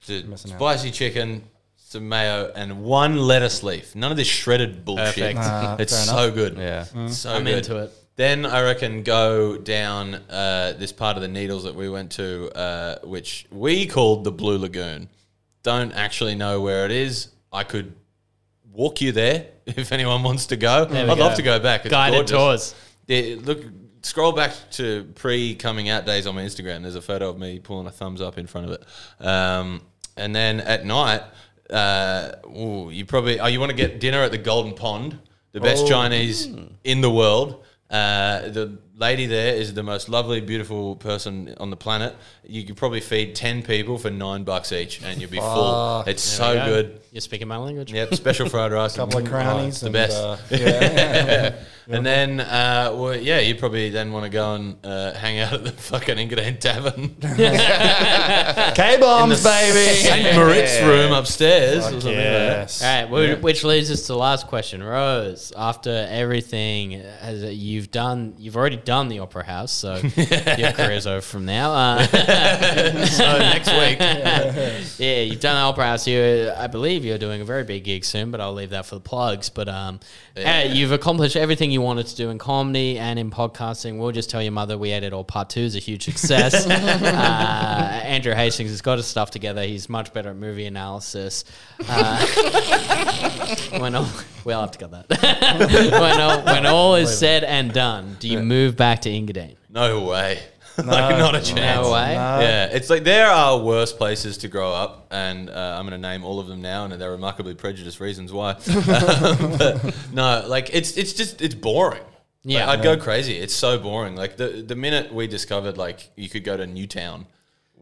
the missing out. spicy chicken, some mayo, and one lettuce leaf. None of this shredded bullshit. Perfect. Nah, it's fair so good. Yeah. So I'm good. into it. Then I reckon go down uh, this part of the Needles that we went to, uh, which we called the Blue Lagoon. Don't actually know where it is. I could walk you there *laughs* if anyone wants to go. I'd go. love to go back. It's Guided gorgeous. tours. Yeah, look, scroll back to pre coming out days on my Instagram. There's a photo of me pulling a thumbs up in front of it. Um, and then at night, uh, ooh, you probably oh, you want to get dinner at the Golden Pond, the best Oh. Chinese in the world. Uh, the lady there is the most lovely, beautiful person on the planet. You could probably feed ten people for nine bucks each, and you'll be full. It's so go. good. You're speaking my language. Yep, special fried rice. A *laughs* couple of crownies. oh, the and, best. uh, yeah. *laughs* And then, uh, well, yeah, you probably then want to go and uh, hang out at the *laughs* fucking Engadine Tavern. *laughs* K bombs, baby. *laughs* St. Moritz room upstairs. or something like that. Yes. All right, wh- which leads us to the last question, Rose. After everything has, you've done, you've already done the Opera House, so your career's over from now. Uh, So next week. yeah, you've done the Opera House. You, I believe you're doing a very big gig soon, but I'll leave that for the plugs. But um, Yeah. uh, you've accomplished everything you wanted to do in comedy and in podcasting. We'll just tell your mother we edit all part two is a huge success. *laughs* uh, Andrew Hastings has got his stuff together. He's much better at movie analysis. Uh, *laughs* when all, we'll have to cut that. *laughs* when, all, when all is said and done, do you move back to Engadine? No way. *laughs* like, not a chance. No way. No. Yeah, it's like there are worse places to grow up, and uh, I'm going to name all of them now, and they're remarkably prejudiced reasons why. *laughs* Um, but no, like it's it's just it's boring. Yeah. Like, I'd go crazy. It's so boring. Like the the minute we discovered like you could go to Newtown,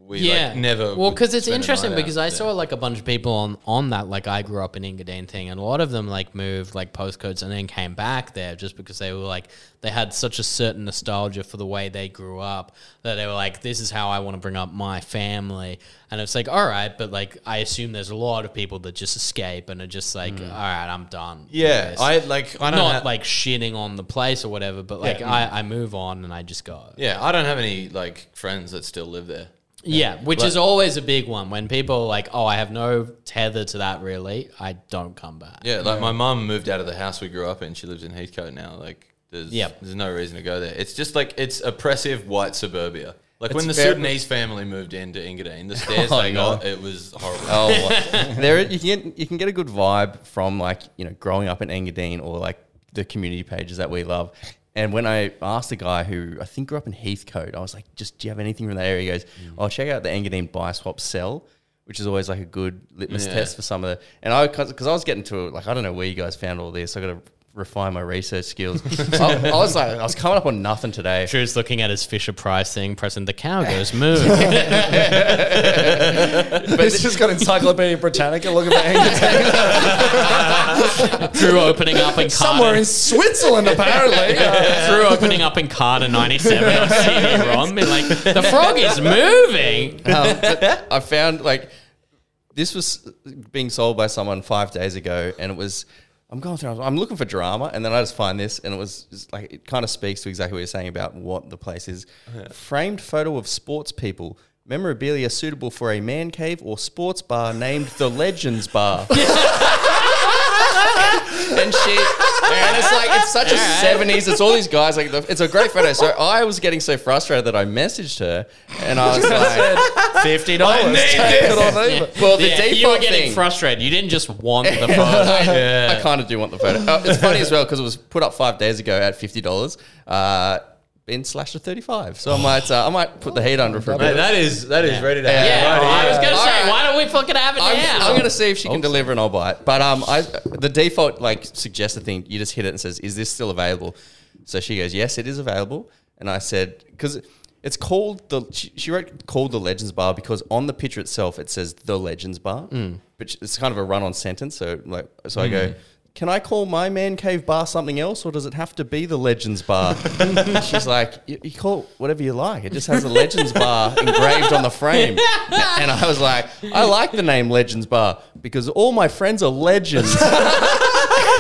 we yeah, like never. Well, because it's interesting night out. because I Yeah. saw like a bunch of people on on that like I grew up in Engadine thing, and a lot of them like moved like postcodes and then came back there just because they were like they had such a certain nostalgia for the way they grew up that they were like, this is how I want to bring up my family, and it's like, all right, but like I assume there's a lot of people that just escape and are just like, all right, I'm done. Mm. Yeah. I like. I don't not have, like shitting on the place or whatever, but like Yeah. I, I move on and I just go. Yeah, I don't have any like friends that still live there. Yeah, which Like- is always a big one when people are like, oh, I have no tether to that really. I don't come back. Yeah, like my mum moved out of the house we grew up in. She lives in Heathcote now. Like, there's Yep. there's no reason to go there. It's just like it's oppressive white suburbia. Like when the Sudanese family moved into Engadine, the stairs *laughs* Oh, they no. got, it was horrible. Oh, *laughs* there you can get you can get a good vibe from like you know growing up in Engadine or like the community pages that we love. And when I asked the guy who I think grew up in Heathcote, I was like, "Just do you have anything from that area?" He goes, "I'll check out the Engadine buy swap sell." Which is always like a good litmus Yeah. test for some of the, and I because I was getting to it like I don't know where you guys found all this. I got to refine my research skills. *laughs* I, I was like, I was coming up on nothing today. Drew's looking at his Fisher Price thing, pressing the cow goes moo. *laughs* It's just got Encyclopedia Britannica looking for Engadine. *laughs* Drew opening up Encarta. Somewhere in Switzerland, apparently. Uh, Drew opening up Encarta 97 on CD-ROM, being like, the frog is moving. Um, I found like this was being sold by someone five days ago, and it was. I'm going through. I'm looking for drama, and then I just find this, and it was just like it kind of speaks to exactly what you're saying about what the place is. Framed photo of sports people, memorabilia suitable for a man cave or sports bar named the Legends Bar. *laughs* and she, and it's like it's such a seventies. It's all these guys. Like the, it's a great photo. So I was getting so frustrated that I messaged her, and I was like, Fifty dollars. Take it or leave it. "Well, the Yeah, you were default getting thing." frustrated. You didn't just want the *laughs* photo. I kind of do want the photo. Oh, it's funny as well because it was put up five days ago at fifty dollars. Uh, been slashed to thirty five. So I might, uh, I might put the heat under for a Mate, bit. that is that is ready to Yeah. Yeah, happen. I was gonna say, right. why don't we fucking have it I'm, now? I'm gonna see if she can deliver and I'll buy it. But um, I the default like suggested thing, you just hit it and says, "Is this still available?" So she goes, "Yes, it is available." And I said, "Because it's called the," she, she wrote called the Legends Bar because on the picture itself it says the Legends Bar, but it's kind of a run-on sentence. So like, so I go. Can I call my man cave bar something else, or does it have to be the Legends Bar? *laughs* She's like, you, you call it whatever you like. It just has the Legends Bar engraved on the frame. And I was like, I like the name Legends Bar because all my friends are legends. *laughs*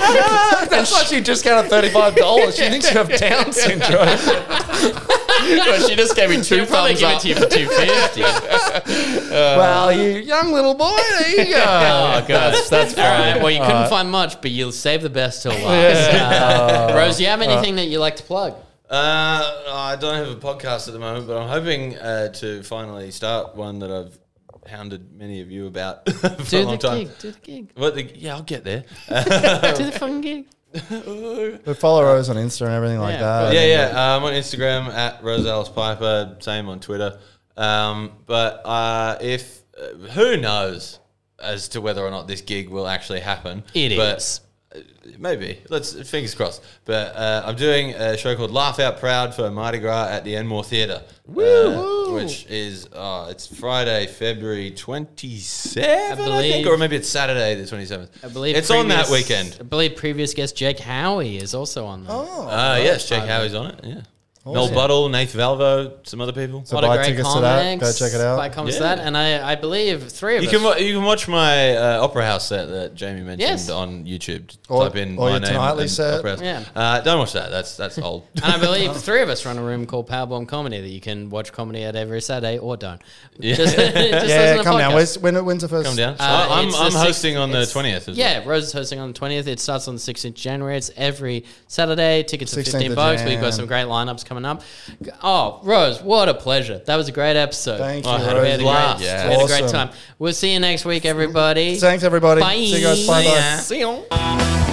*laughs* That's why she discounted thirty-five dollars. She thinks you have Down syndrome. *laughs* but she just gave me 2 She'll thumbs give it to you for two fifty. *laughs* well, you young little boy, there you go. Oh god, That's, that's All right. Well, you couldn't find much, but you'll save the best till last. Uh, Rose, do you have anything that you like to plug? Uh, I don't have a podcast at the moment, but I'm hoping uh, to finally start one that I've hounded many of you about *laughs* for a Do long the time. gig. Do the gig. What the, yeah, I'll get there. *laughs* Do the fucking gig. But follow Rose on Insta and everything like Yeah, that. yeah, yeah. I'm um, on Instagram at Rose Alice Piper, same on Twitter. Um, but uh, if uh, who knows as to whether or not this gig will actually happen? It but, is. Maybe. Let's fingers crossed. But uh, I'm doing a show called Laugh Out Proud for Mardi Gras at the Enmore Theatre, uh, which is uh, it's Friday, February 27th, I, believe- think, or maybe it's Saturday, the 27th. I believe it's on that weekend. I believe previous guest Jake Howie is also on there. Oh, Uh, yes, Jake Howie's on it. Yeah. Mel Buttle, Nath Valvo, some other people. So What a buy great tickets to that. comics. Go check it out. Buy comics Yeah. to that, and I, I believe three of You us. can wa- you can watch my uh, Opera House set that Jamie mentioned Yes. on YouTube. Or- Type in or my your name. Tonightly and set. Opera House. Yeah. Uh, don't watch that. That's that's old. *laughs* and I believe *laughs* three of us run a room called Powerbomb Comedy that you can watch comedy at every Saturday or don't. Yeah. Just, *laughs* just listen yeah, to come down. podcast. Where's, when, when's the first? Come down. Uh, I'm it's I'm the hosting on the it's- twentieth. Yeah, Rose is hosting on the 20th. It starts on the 16th of January. It's every Saturday. Tickets are 16th 15 of bucks. We've Jan. got some great lineups coming up. Oh, Rose, what a pleasure. That was a great episode. Thank Oh, you, I had a We Rose. had a great, Yeah. we had a great time. We'll see you next week, everybody. Thanks, everybody. Bye. See you guys. Bye bye. See you.